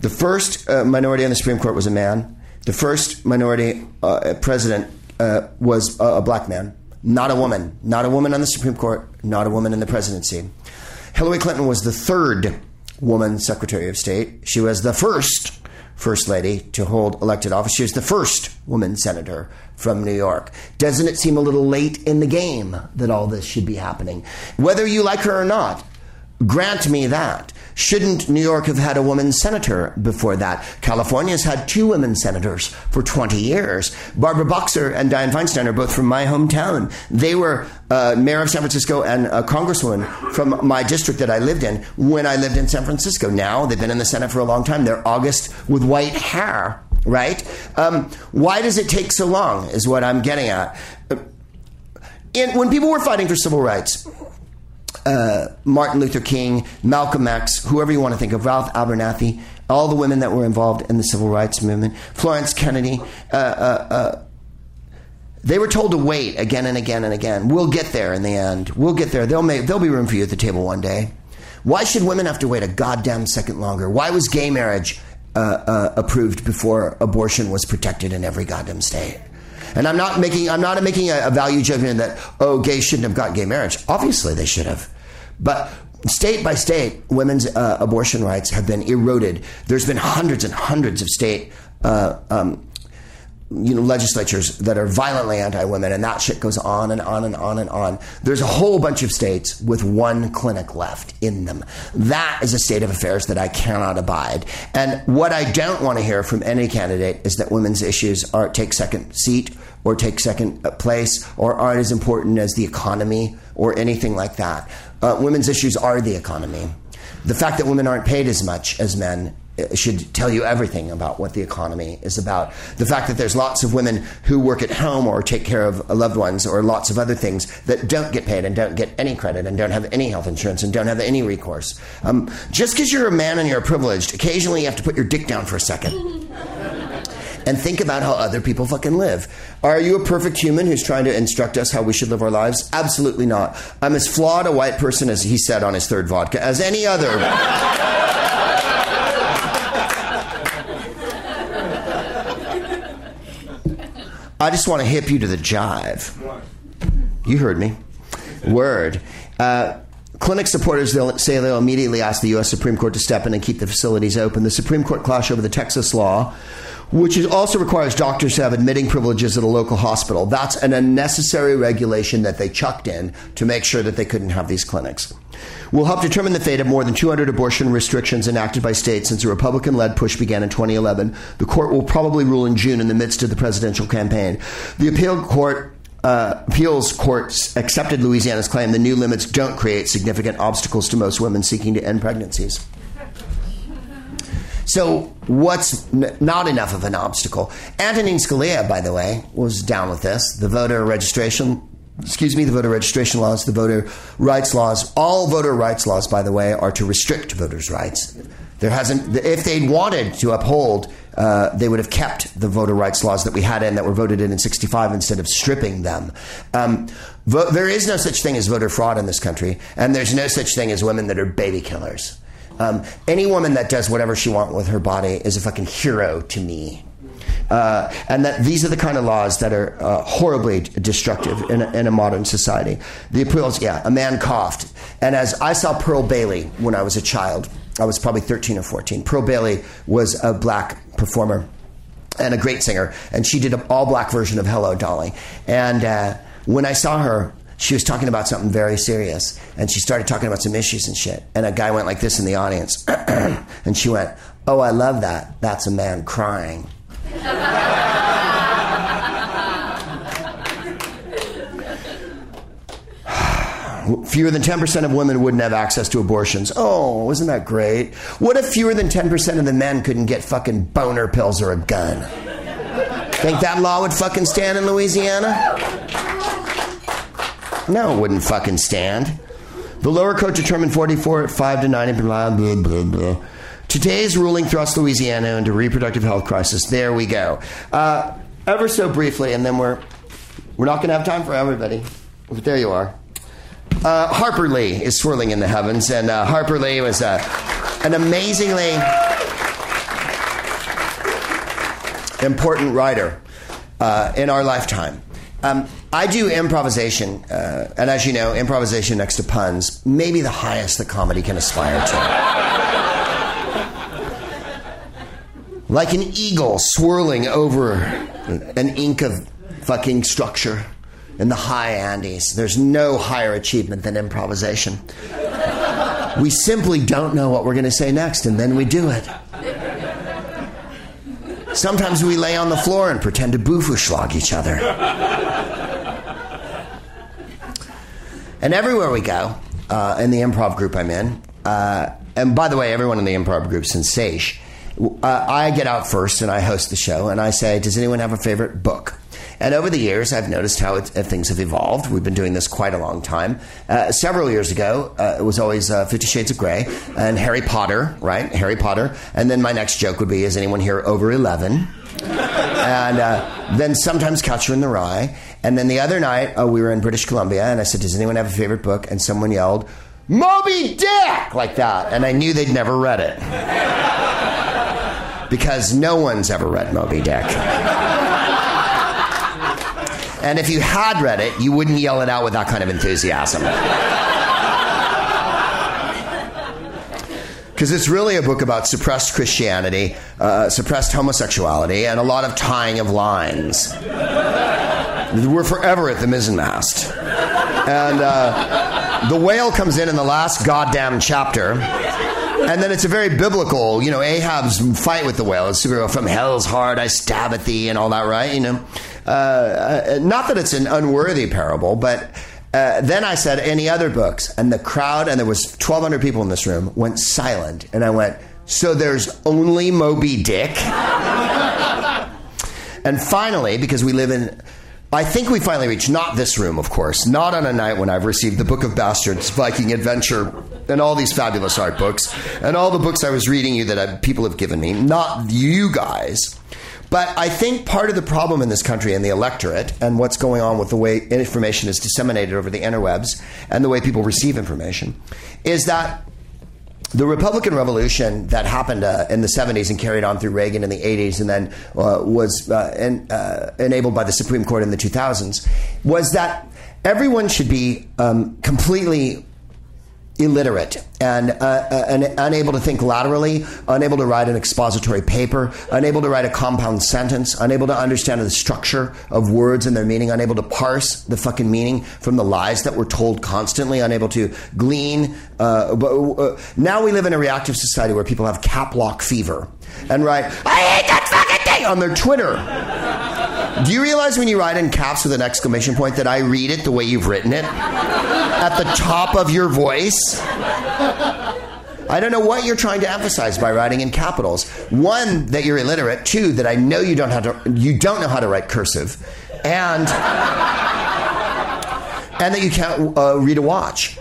The first uh, minority on the Supreme Court was a man. The first minority uh, president uh, was a, a black man, not a woman. Not a woman on the Supreme Court, not a woman in the presidency. Hillary Clinton was the third woman Secretary of State. She was the first First Lady to hold elected office. She was the first woman senator from New York. Doesn't it seem a little late in the game that all this should be happening? Whether you like her or not, grant me that. Shouldn't New York have had a woman senator before that? California's had two women senators for 20 years. Barbara Boxer and Dianne Feinstein are both from my hometown. They were uh, mayor of San Francisco and a congresswoman from my district that I lived in when I lived in San Francisco. Now they've been in the Senate for a long time. They're August with white hair, right? Um, why does it take so long, is what I'm getting at. In, when people were fighting for civil rights, uh, Martin Luther King, Malcolm X, whoever you want to think of, Ralph Abernathy, all the women that were involved in the civil rights movement, Florence Kennedy, uh, uh, uh, they were told to wait again and again and again. We'll get there in the end. We'll get there. There'll, make, there'll be room for you at the table one day. Why should women have to wait a goddamn second longer? Why was gay marriage uh, approved before abortion was protected in every goddamn state? And I'm not making I'm not making a, a value judgment that oh gays shouldn't have got gay marriage. Obviously they should have, but state by state, women's uh, abortion rights have been eroded. There's been hundreds and hundreds of state. Uh, um, you know, legislatures that are violently anti-women, and that shit goes on and on and on and on. There's a whole bunch of states with one clinic left in them. That is a state of affairs that I cannot abide. And what I don't want to hear from any candidate is that women's issues are take second seat or take second place or aren't as important as the economy or anything like that. Uh, women's issues are the economy. The fact that women aren't paid as much as men should tell you everything about what the economy is about. The fact that there's lots of women who work at home or take care of loved ones or lots of other things that don't get paid and don't get any credit and don't have any health insurance and don't have any recourse. Um, just because you're a man and you're privileged, occasionally you have to put your dick down for a second. And think about how other people fucking live. Are you a perfect human who's trying to instruct us how we should live our lives? Absolutely not. I'm as flawed a white person as he said on his third vodka as any other. I just want to hip you to the jive. You heard me. Word. Uh, clinic supporters they'll say they'll immediately ask the U.S. Supreme Court to step in and keep the facilities open. The Supreme Court clash over the Texas law, which also requires doctors to have admitting privileges at a local hospital. That's an unnecessary regulation that they chucked in to make sure that they couldn't have these clinics will help determine the fate of more than 200 abortion restrictions enacted by states since a Republican led push began in 2011. The court will probably rule in June in the midst of the presidential campaign. The appeal court uh, appeals courts accepted Louisiana's claim the new limits don't create significant obstacles to most women seeking to end pregnancies. So, what's n- not enough of an obstacle? Antonin Scalia, by the way, was down with this. The voter registration excuse me, the voter registration laws, the voter rights laws. All voter rights laws, by the way, are to restrict voters' rights. There hasn't, if they'd wanted to uphold, uh, they would have kept the voter rights laws that we had in that were voted in in 65 instead of stripping them. Um, vo- there is no such thing as voter fraud in this country, and there's no such thing as women that are baby killers. Um, any woman that does whatever she wants with her body is a fucking hero to me. Uh, and that these are the kind of laws that are uh, horribly destructive in a, in a, modern society. The appeals, yeah, a man coughed. And as I saw Pearl Bailey when I was a child, I was probably 13 or 14. Pearl Bailey was a black performer and a great singer, and she did an all black version of Hello Dolly. And uh, when I saw her, she was talking about something very serious, and she started talking about some issues and shit. And a guy went like this in the audience, *clears throat* and she went, Oh, I love that. That's a man crying. *sighs* fewer than 10% of women wouldn't have access to abortions. Oh, isn't that great? What if fewer than 10% of the men couldn't get fucking boner pills or a gun? Think that law would fucking stand in Louisiana? No, it wouldn't fucking stand. The lower court determined 44 at 5 to 90 blah blah blah blah. Today's ruling thrusts Louisiana into reproductive health crisis. There we go. Uh, ever so briefly, and then we're we're not going to have time for everybody. But there you are. Uh, Harper Lee is swirling in the heavens, and uh, Harper Lee was uh, an amazingly important writer uh, in our lifetime. Um, I do improvisation, uh, and as you know, improvisation next to puns, maybe the highest that comedy can aspire to. like an eagle swirling over an Inca fucking structure in the high Andes. There's no higher achievement than improvisation. We simply don't know what we're going to say next, and then we do it. Sometimes we lay on the floor and pretend to boofuschlag each other. And everywhere we go, uh, in the improv group I'm in, uh, and by the way, everyone in the improv group's in Sage, uh, I get out first and I host the show, and I say, Does anyone have a favorite book? And over the years, I've noticed how it, uh, things have evolved. We've been doing this quite a long time. Uh, several years ago, uh, it was always uh, Fifty Shades of Grey and Harry Potter, right? Harry Potter. And then my next joke would be, Is anyone here over 11? *laughs* and uh, then sometimes Catcher in the Rye. And then the other night, uh, we were in British Columbia, and I said, Does anyone have a favorite book? And someone yelled, Moby Dick! Like that. And I knew they'd never read it. *laughs* because no one's ever read Moby Dick. And if you had read it, you wouldn't yell it out with that kind of enthusiasm. Because it's really a book about suppressed Christianity, uh, suppressed homosexuality, and a lot of tying of lines. We're forever at the mizzenmast. And uh, the whale comes in in the last goddamn chapter. And then it's a very biblical, you know, Ahab's fight with the whale. It's super, from hell's heart I stab at thee and all that, right? You know, uh, uh, not that it's an unworthy parable, but uh, then I said, any other books? And the crowd, and there was 1,200 people in this room, went silent. And I went, so there's only Moby Dick? *laughs* and finally, because we live in I think we finally reached not this room, of course, not on a night when I've received the Book of Bastards, Viking Adventure, and all these fabulous art books, and all the books I was reading you that I, people have given me, not you guys. But I think part of the problem in this country and the electorate, and what's going on with the way information is disseminated over the interwebs and the way people receive information, is that the Republican Revolution that happened uh, in the 70s and carried on through Reagan in the 80s and then uh, was uh, en- uh, enabled by the Supreme Court in the 2000s was that everyone should be um, completely illiterate and, uh, uh, unable to think laterally, unable to write an expository paper, unable to write a compound sentence, unable to understand the structure of words and their meaning, unable to parse the fucking meaning from the lies that we're told constantly, unable to glean. Uh, uh, now we live in a reactive society where people have cap lock fever and write, I hate that fucking thing on their Twitter. Do you realize when you write in caps with an exclamation point that I read it the way you've written it? At the top of your voice? I don't know what you're trying to emphasize by writing in capitals. One, that you're illiterate. Two, that I know you don't have to you don't know how to write cursive. And and that you can't uh, read a watch.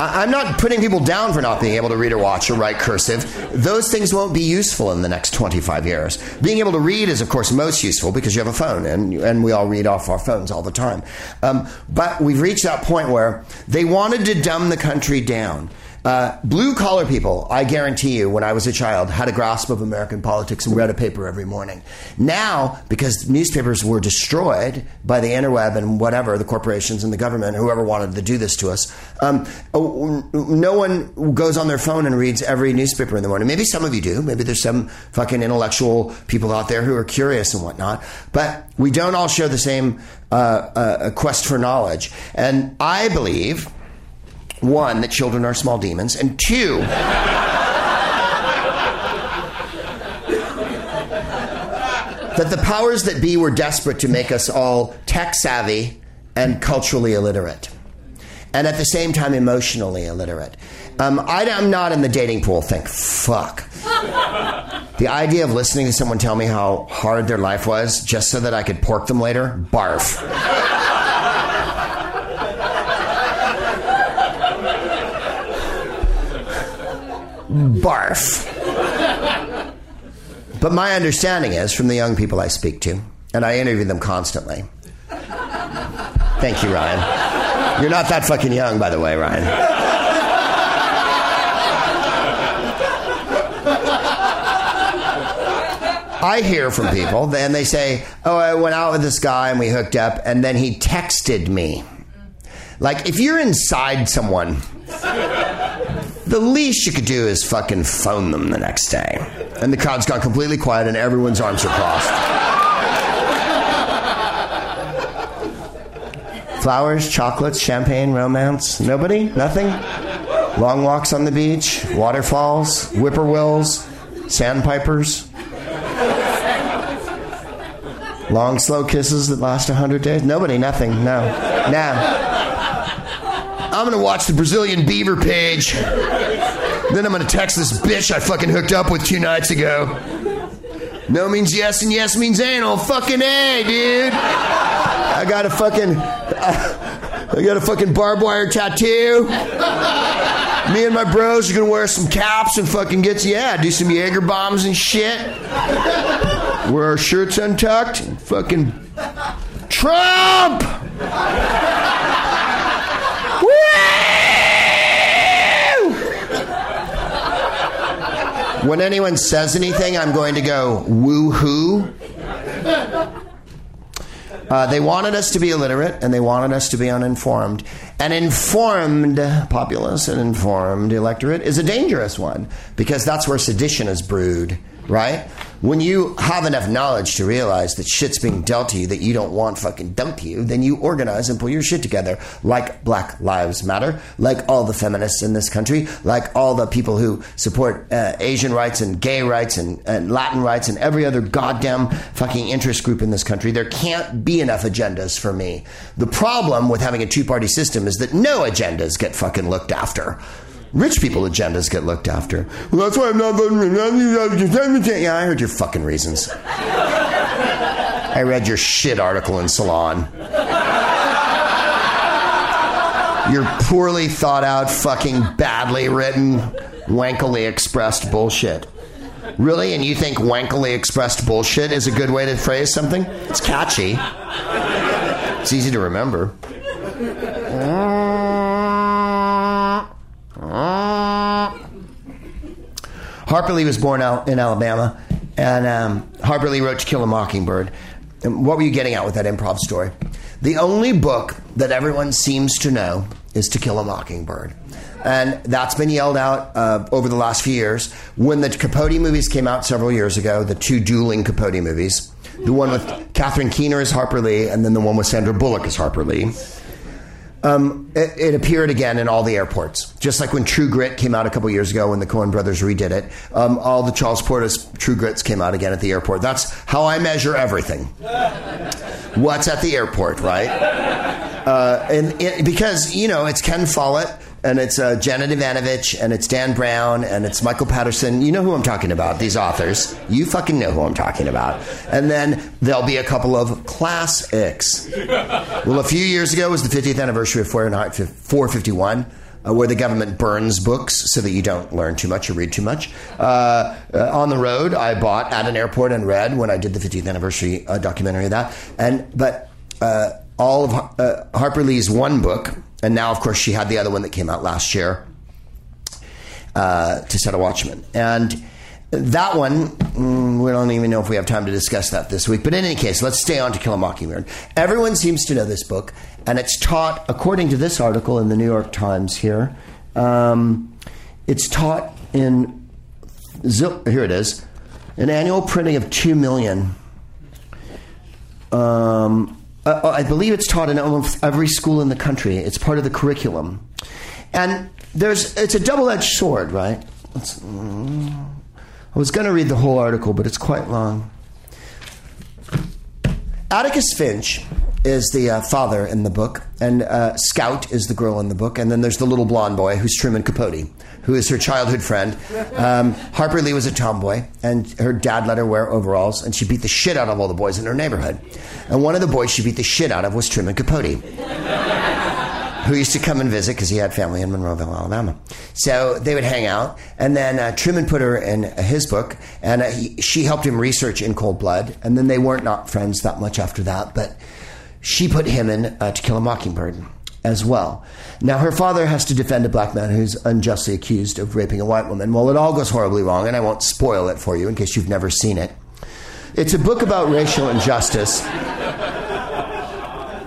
I- I'm not putting people down for not being able to read or watch or write cursive. Those things won't be useful in the next 25 years. Being able to read is, of course, most useful because you have a phone, and, and we all read off our phones all the time. Um, but we've reached that point where they wanted to dumb the country down. Uh, blue collar people, I guarantee you, when I was a child, had a grasp of American politics and read a paper every morning. Now, because newspapers were destroyed by the interweb and whatever, the corporations and the government, whoever wanted to do this to us, um, oh, no one goes on their phone and reads every newspaper in the morning. Maybe some of you do. Maybe there's some fucking intellectual people out there who are curious and whatnot. But we don't all share the same uh, uh, quest for knowledge. And I believe one, that children are small demons, and two, that the powers that be were desperate to make us all tech savvy and culturally illiterate, and at the same time emotionally illiterate. Um, I, am not in the dating pool. Think, fuck. the idea of listening to someone tell me how hard their life was just so that I could pork them later, barf. Barf. But my understanding is from the young people I speak to, and I interview them constantly. Thank you, Ryan. You're not that fucking young, by the way, Ryan. I hear from people, and they say, Oh, I went out with this guy and we hooked up, and then he texted me. Like, if you're inside someone the least you could do is fucking phone them the next day. And the crowd's gone completely quiet and everyone's arms are crossed. Flowers, chocolates, champagne, romance. Nobody? Nothing? Long walks on the beach, waterfalls, whippoorwills, sandpipers. Long, slow kisses that last a hundred days. Nobody, nothing. No. No. I'm gonna watch the Brazilian Beaver page. Then I'm gonna text this bitch I fucking hooked up with two nights ago. No means yes, and yes means anal. Fucking A, dude. I got a fucking. *laughs* I got a fucking barbed wire tattoo. Me and my bros are gonna wear some caps and fucking get yeah, do some Jaeger bombs and shit. Wear our shirts untucked. Fucking Trump. When anyone says anything, I'm going to go woo hoo. Uh, they wanted us to be illiterate and they wanted us to be uninformed. An informed populace, an informed electorate, is a dangerous one because that's where sedition is brewed, right? When you have enough knowledge to realize that shit's being dealt to you that you don't want fucking dumped to you, then you organize and pull your shit together, like Black Lives Matter, like all the feminists in this country, like all the people who support uh, Asian rights and gay rights and, and Latin rights and every other goddamn fucking interest group in this country. There can't be enough agendas for me. The problem with having a two party system is that no agendas get fucking looked after. Rich people agendas get looked after. Well, that's why I'm not voting. Yeah, I heard your fucking reasons. I read your shit article in Salon. Your poorly thought out, fucking badly written, wankily expressed bullshit. Really? And you think wankily expressed bullshit is a good way to phrase something? It's catchy. It's easy to remember. Harper Lee was born out in Alabama, and um, Harper Lee wrote To Kill a Mockingbird. And what were you getting at with that improv story? The only book that everyone seems to know is To Kill a Mockingbird. And that's been yelled out uh, over the last few years. When the Capote movies came out several years ago, the two dueling Capote movies, the one with Catherine Keener as Harper Lee, and then the one with Sandra Bullock as Harper Lee um, it, it, appeared again in all the airports. Just like when True Grit came out a couple years ago when the Coen brothers redid it, um, all the Charles Portis True Grits came out again at the airport. That's how I measure everything. What's at the airport, right? Uh, and it, because, you know, it's Ken Follett and it's uh, Janet Evanovich, and it's Dan Brown, and it's Michael Patterson. You know who I'm talking about, these authors. You fucking know who I'm talking about. And then there'll be a couple of classics. Well, a few years ago was the 50th anniversary of Fahrenheit 451. Uh, where the government burns books so that you don't learn too much or read too much. Uh, uh, on the road, I bought at an airport and read when I did the 50th anniversary uh, documentary of that. And but uh, all of uh, Harper Lee's one book, and now, of course, she had the other one that came out last year uh, to set a watchman. And that one, mm, we don't even know if we have time to discuss that this week. But in any case, let's stay on to Kill a Mockingbird. Everyone seems to know this book, and it's taught, according to this article in the New York Times here, um, it's taught in, here it is, an annual printing of 2 million. Um, uh, I believe it's taught in almost every school in the country. It's part of the curriculum, and there's it's a double-edged sword, right? Mm, I was going to read the whole article, but it's quite long. Atticus Finch is the uh, father in the book, and uh, Scout is the girl in the book, and then there's the little blonde boy who's Truman Capote, who is her childhood friend. Um, Harper Lee was a tomboy, and her dad let her wear overalls, and she beat the shit out of all the boys in her neighborhood. And one of the boys she beat the shit out of was Truman Capote. who used to come and visit because he had family in Monroeville, Alabama. So they would hang out, and then uh, Truman put her in his book, and uh, he, she helped him research In Cold Blood, and then they weren't not friends that much after that, but she put him in uh, To Kill a Mockingbird as well. Now, her father has to defend a black man who's unjustly accused of raping a white woman. Well, it all goes horribly wrong, and I won't spoil it for you in case you've never seen it. It's a book about racial injustice.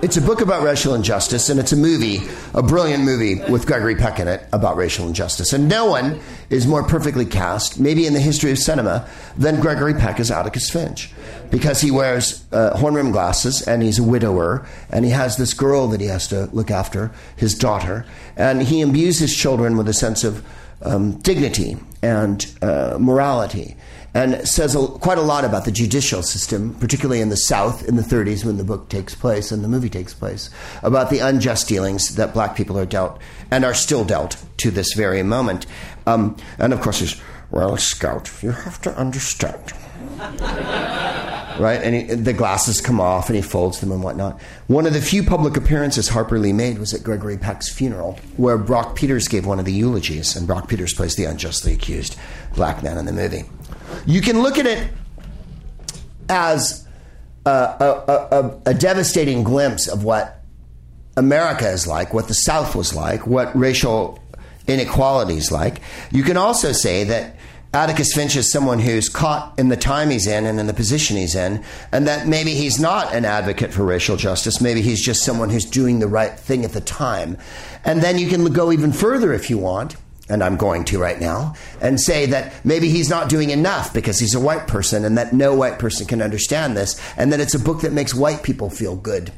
It's a book about racial injustice, and it's a movie, a brilliant movie with Gregory Peck in it about racial injustice. And no one is more perfectly cast, maybe in the history of cinema, than Gregory Peck as Atticus Finch. Because he wears uh, horn rimmed glasses, and he's a widower, and he has this girl that he has to look after, his daughter, and he imbues his children with a sense of um, dignity and uh, morality and says a, quite a lot about the judicial system, particularly in the South in the 30s when the book takes place and the movie takes place, about the unjust dealings that black people are dealt and are still dealt to this very moment. Um, and of course, there's, well, Scout, you have to understand. right? And he, the glasses come off and he folds them and whatnot. One of the few public appearances Harper Lee made was at Gregory Peck's funeral, where Brock Peters gave one of the eulogies, and Brock Peters plays the unjustly accused black man in the movie. You can look at it as a, a, a, a devastating glimpse of what America is like, what the South was like, what racial inequality is like. You can also say that Atticus Finch is someone who's caught in the time he's in and in the position he's in, and that maybe he's not an advocate for racial justice. Maybe he's just someone who's doing the right thing at the time. And then you can go even further if you want and I'm going to right now, and say that maybe he's not doing enough because he's a white person and that no white person can understand this, and that it's a book that makes white people feel good.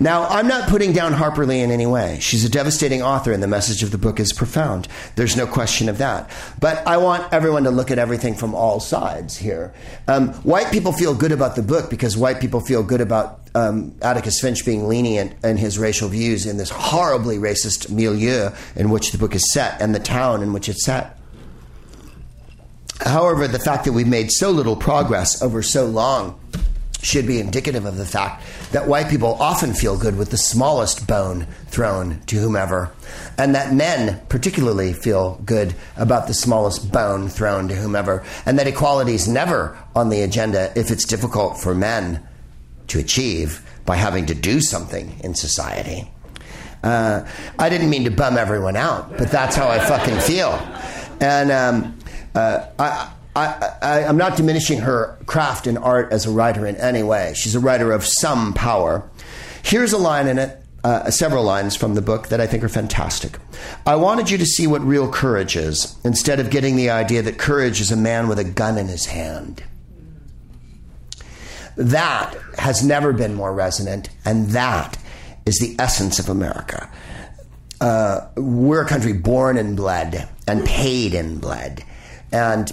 Now, I'm not putting down Harper Lee in any way. She's a devastating author, and the message of the book is profound. There's no question of that. But I want everyone to look at everything from all sides here. Um, white people feel good about the book because white people feel good about um, Atticus Finch being lenient in his racial views in this horribly racist milieu in which the book is set and the town in which it's set. However, the fact that we've made so little progress over so long should be indicative of the fact that white people often feel good with the smallest bone thrown to whomever, and that men particularly feel good about the smallest bone thrown to whomever, and that equality is never on the agenda if it's difficult for men to achieve by having to do something in society. Uh, I didn't mean to bum everyone out, but that's how I fucking feel. And um, uh, I, I, am not diminishing her craft and art as a writer in any way. She's a writer of some power. Here's a line in it, uh, several lines from the book that I think are fantastic. I wanted you to see what real courage is, instead of getting the idea that courage is a man with a gun in his hand. That has never been more resonant, and that is the essence of America. Uh, we're a country born in blood and paid in blood. And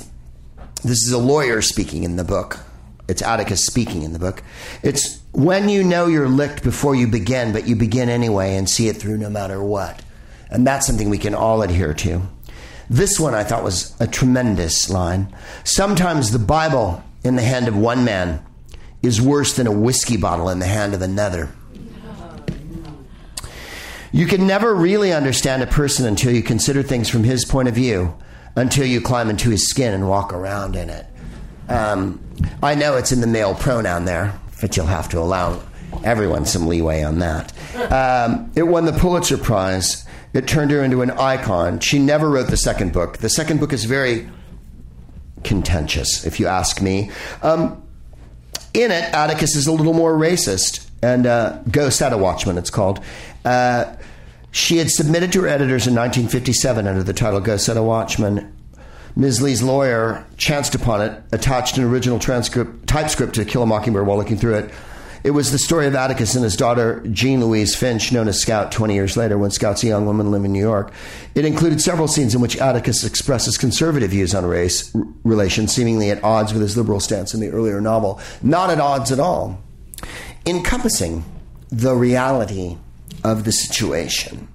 this is a lawyer speaking in the book. It's Atticus speaking in the book. It's when you know you're licked before you begin, but you begin anyway and see it through no matter what. And that's something we can all adhere to. This one I thought was a tremendous line. Sometimes the Bible in the hand of one man is worse than a whiskey bottle in the hand of another. You can never really understand a person until you consider things from his point of view until you climb into his skin and walk around in it. Um, I know it's in the male pronoun there, but you'll have to allow everyone some leeway on that. Um, it won the Pulitzer Prize. It turned her into an icon. She never wrote the second book. The second book is very contentious, if you ask me. Um, in it, Atticus is a little more racist, and uh, Go Set a Watchman, it's called. Uh, she had submitted to her editors in 1957 under the title Go Set a Watchman. Ms. Lee's lawyer chanced upon it, attached an original transcript, typescript to Kill a Mockingbird while looking through it. It was the story of Atticus and his daughter, Jean Louise Finch, known as Scout 20 years later when Scout's a young woman living in New York. It included several scenes in which Atticus expresses conservative views on race r- relations, seemingly at odds with his liberal stance in the earlier novel. Not at odds at all. Encompassing the reality of the situation.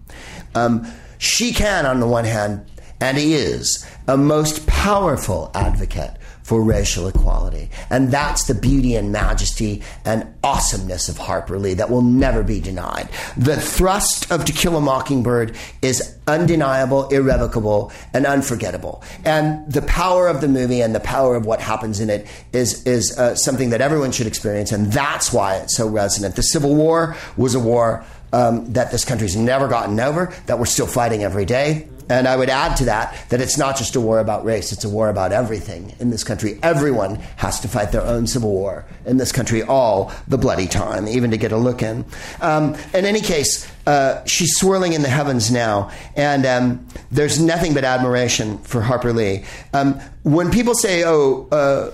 Um, she can, on the one hand, and is, a most powerful advocate for racial equality. And that's the beauty and majesty and awesomeness of Harper Lee that will never be denied. The thrust of To Kill a Mockingbird is undeniable, irrevocable, and unforgettable. And the power of the movie and the power of what happens in it is, is uh, something that everyone should experience, and that's why it's so resonant. The Civil War was a war um, that this country's never gotten over, that we're still fighting every day. And I would add to that that it's not just a war about race, it's a war about everything in this country. Everyone has to fight their own civil war in this country all the bloody time, even to get a look in. Um, in any case, uh, she's swirling in the heavens now, and um, there's nothing but admiration for Harper Lee. Um, when people say, oh, uh,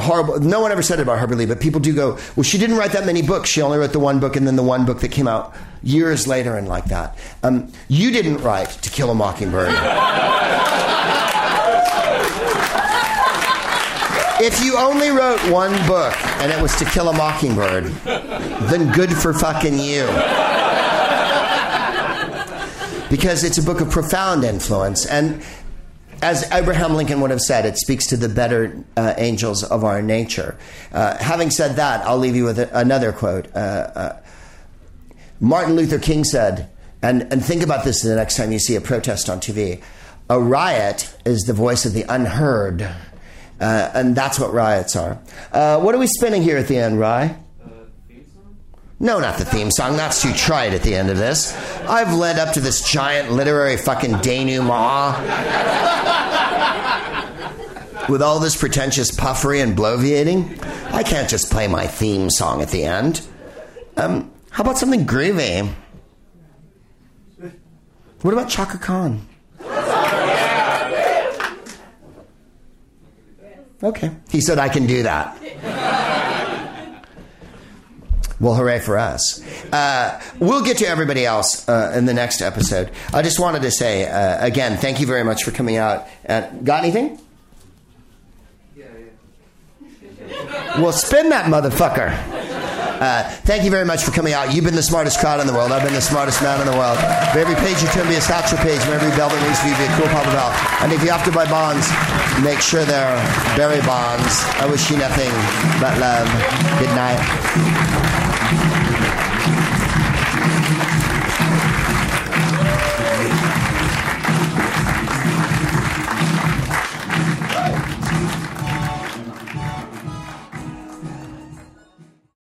horrible, no one ever said it about Harper Lee, but people do go, well, she didn't write that many books. She only wrote the one book and then the one book that came out years later and like that. Um, you didn't write To Kill a Mockingbird. if you only wrote one book and it was To Kill a Mockingbird, then good for fucking you. Because it's a book of profound influence. And as Abraham Lincoln would have said, it speaks to the better uh, angels of our nature. Uh, having said that, I'll leave you with another quote. Uh, uh Martin Luther King said, and, and think about this the next time you see a protest on TV a riot is the voice of the unheard. Uh, and that's what riots are. Uh, what are we spinning here at the end, Rye? No, not the theme song. That's too trite at the end of this. I've led up to this giant literary fucking denouement with all this pretentious puffery and bloviating. I can't just play my theme song at the end. Um, how about something groovy? What about Chaka Khan? Okay. He said, I can do that. Well, hooray for us. Uh, we'll get to everybody else uh, in the next episode. I just wanted to say, uh, again, thank you very much for coming out. got anything? Yeah, yeah. well, spin that motherfucker. Uh, thank you very much for coming out. You've been the smartest crowd in the world. I've been the smartest man in the world. For every page you turn, be a Satchel Paige. For every bell that rings for you, be a cool papa bell. And if you have to buy bonds, make sure they're Barry Bonds. I wish you nothing but love. Good night.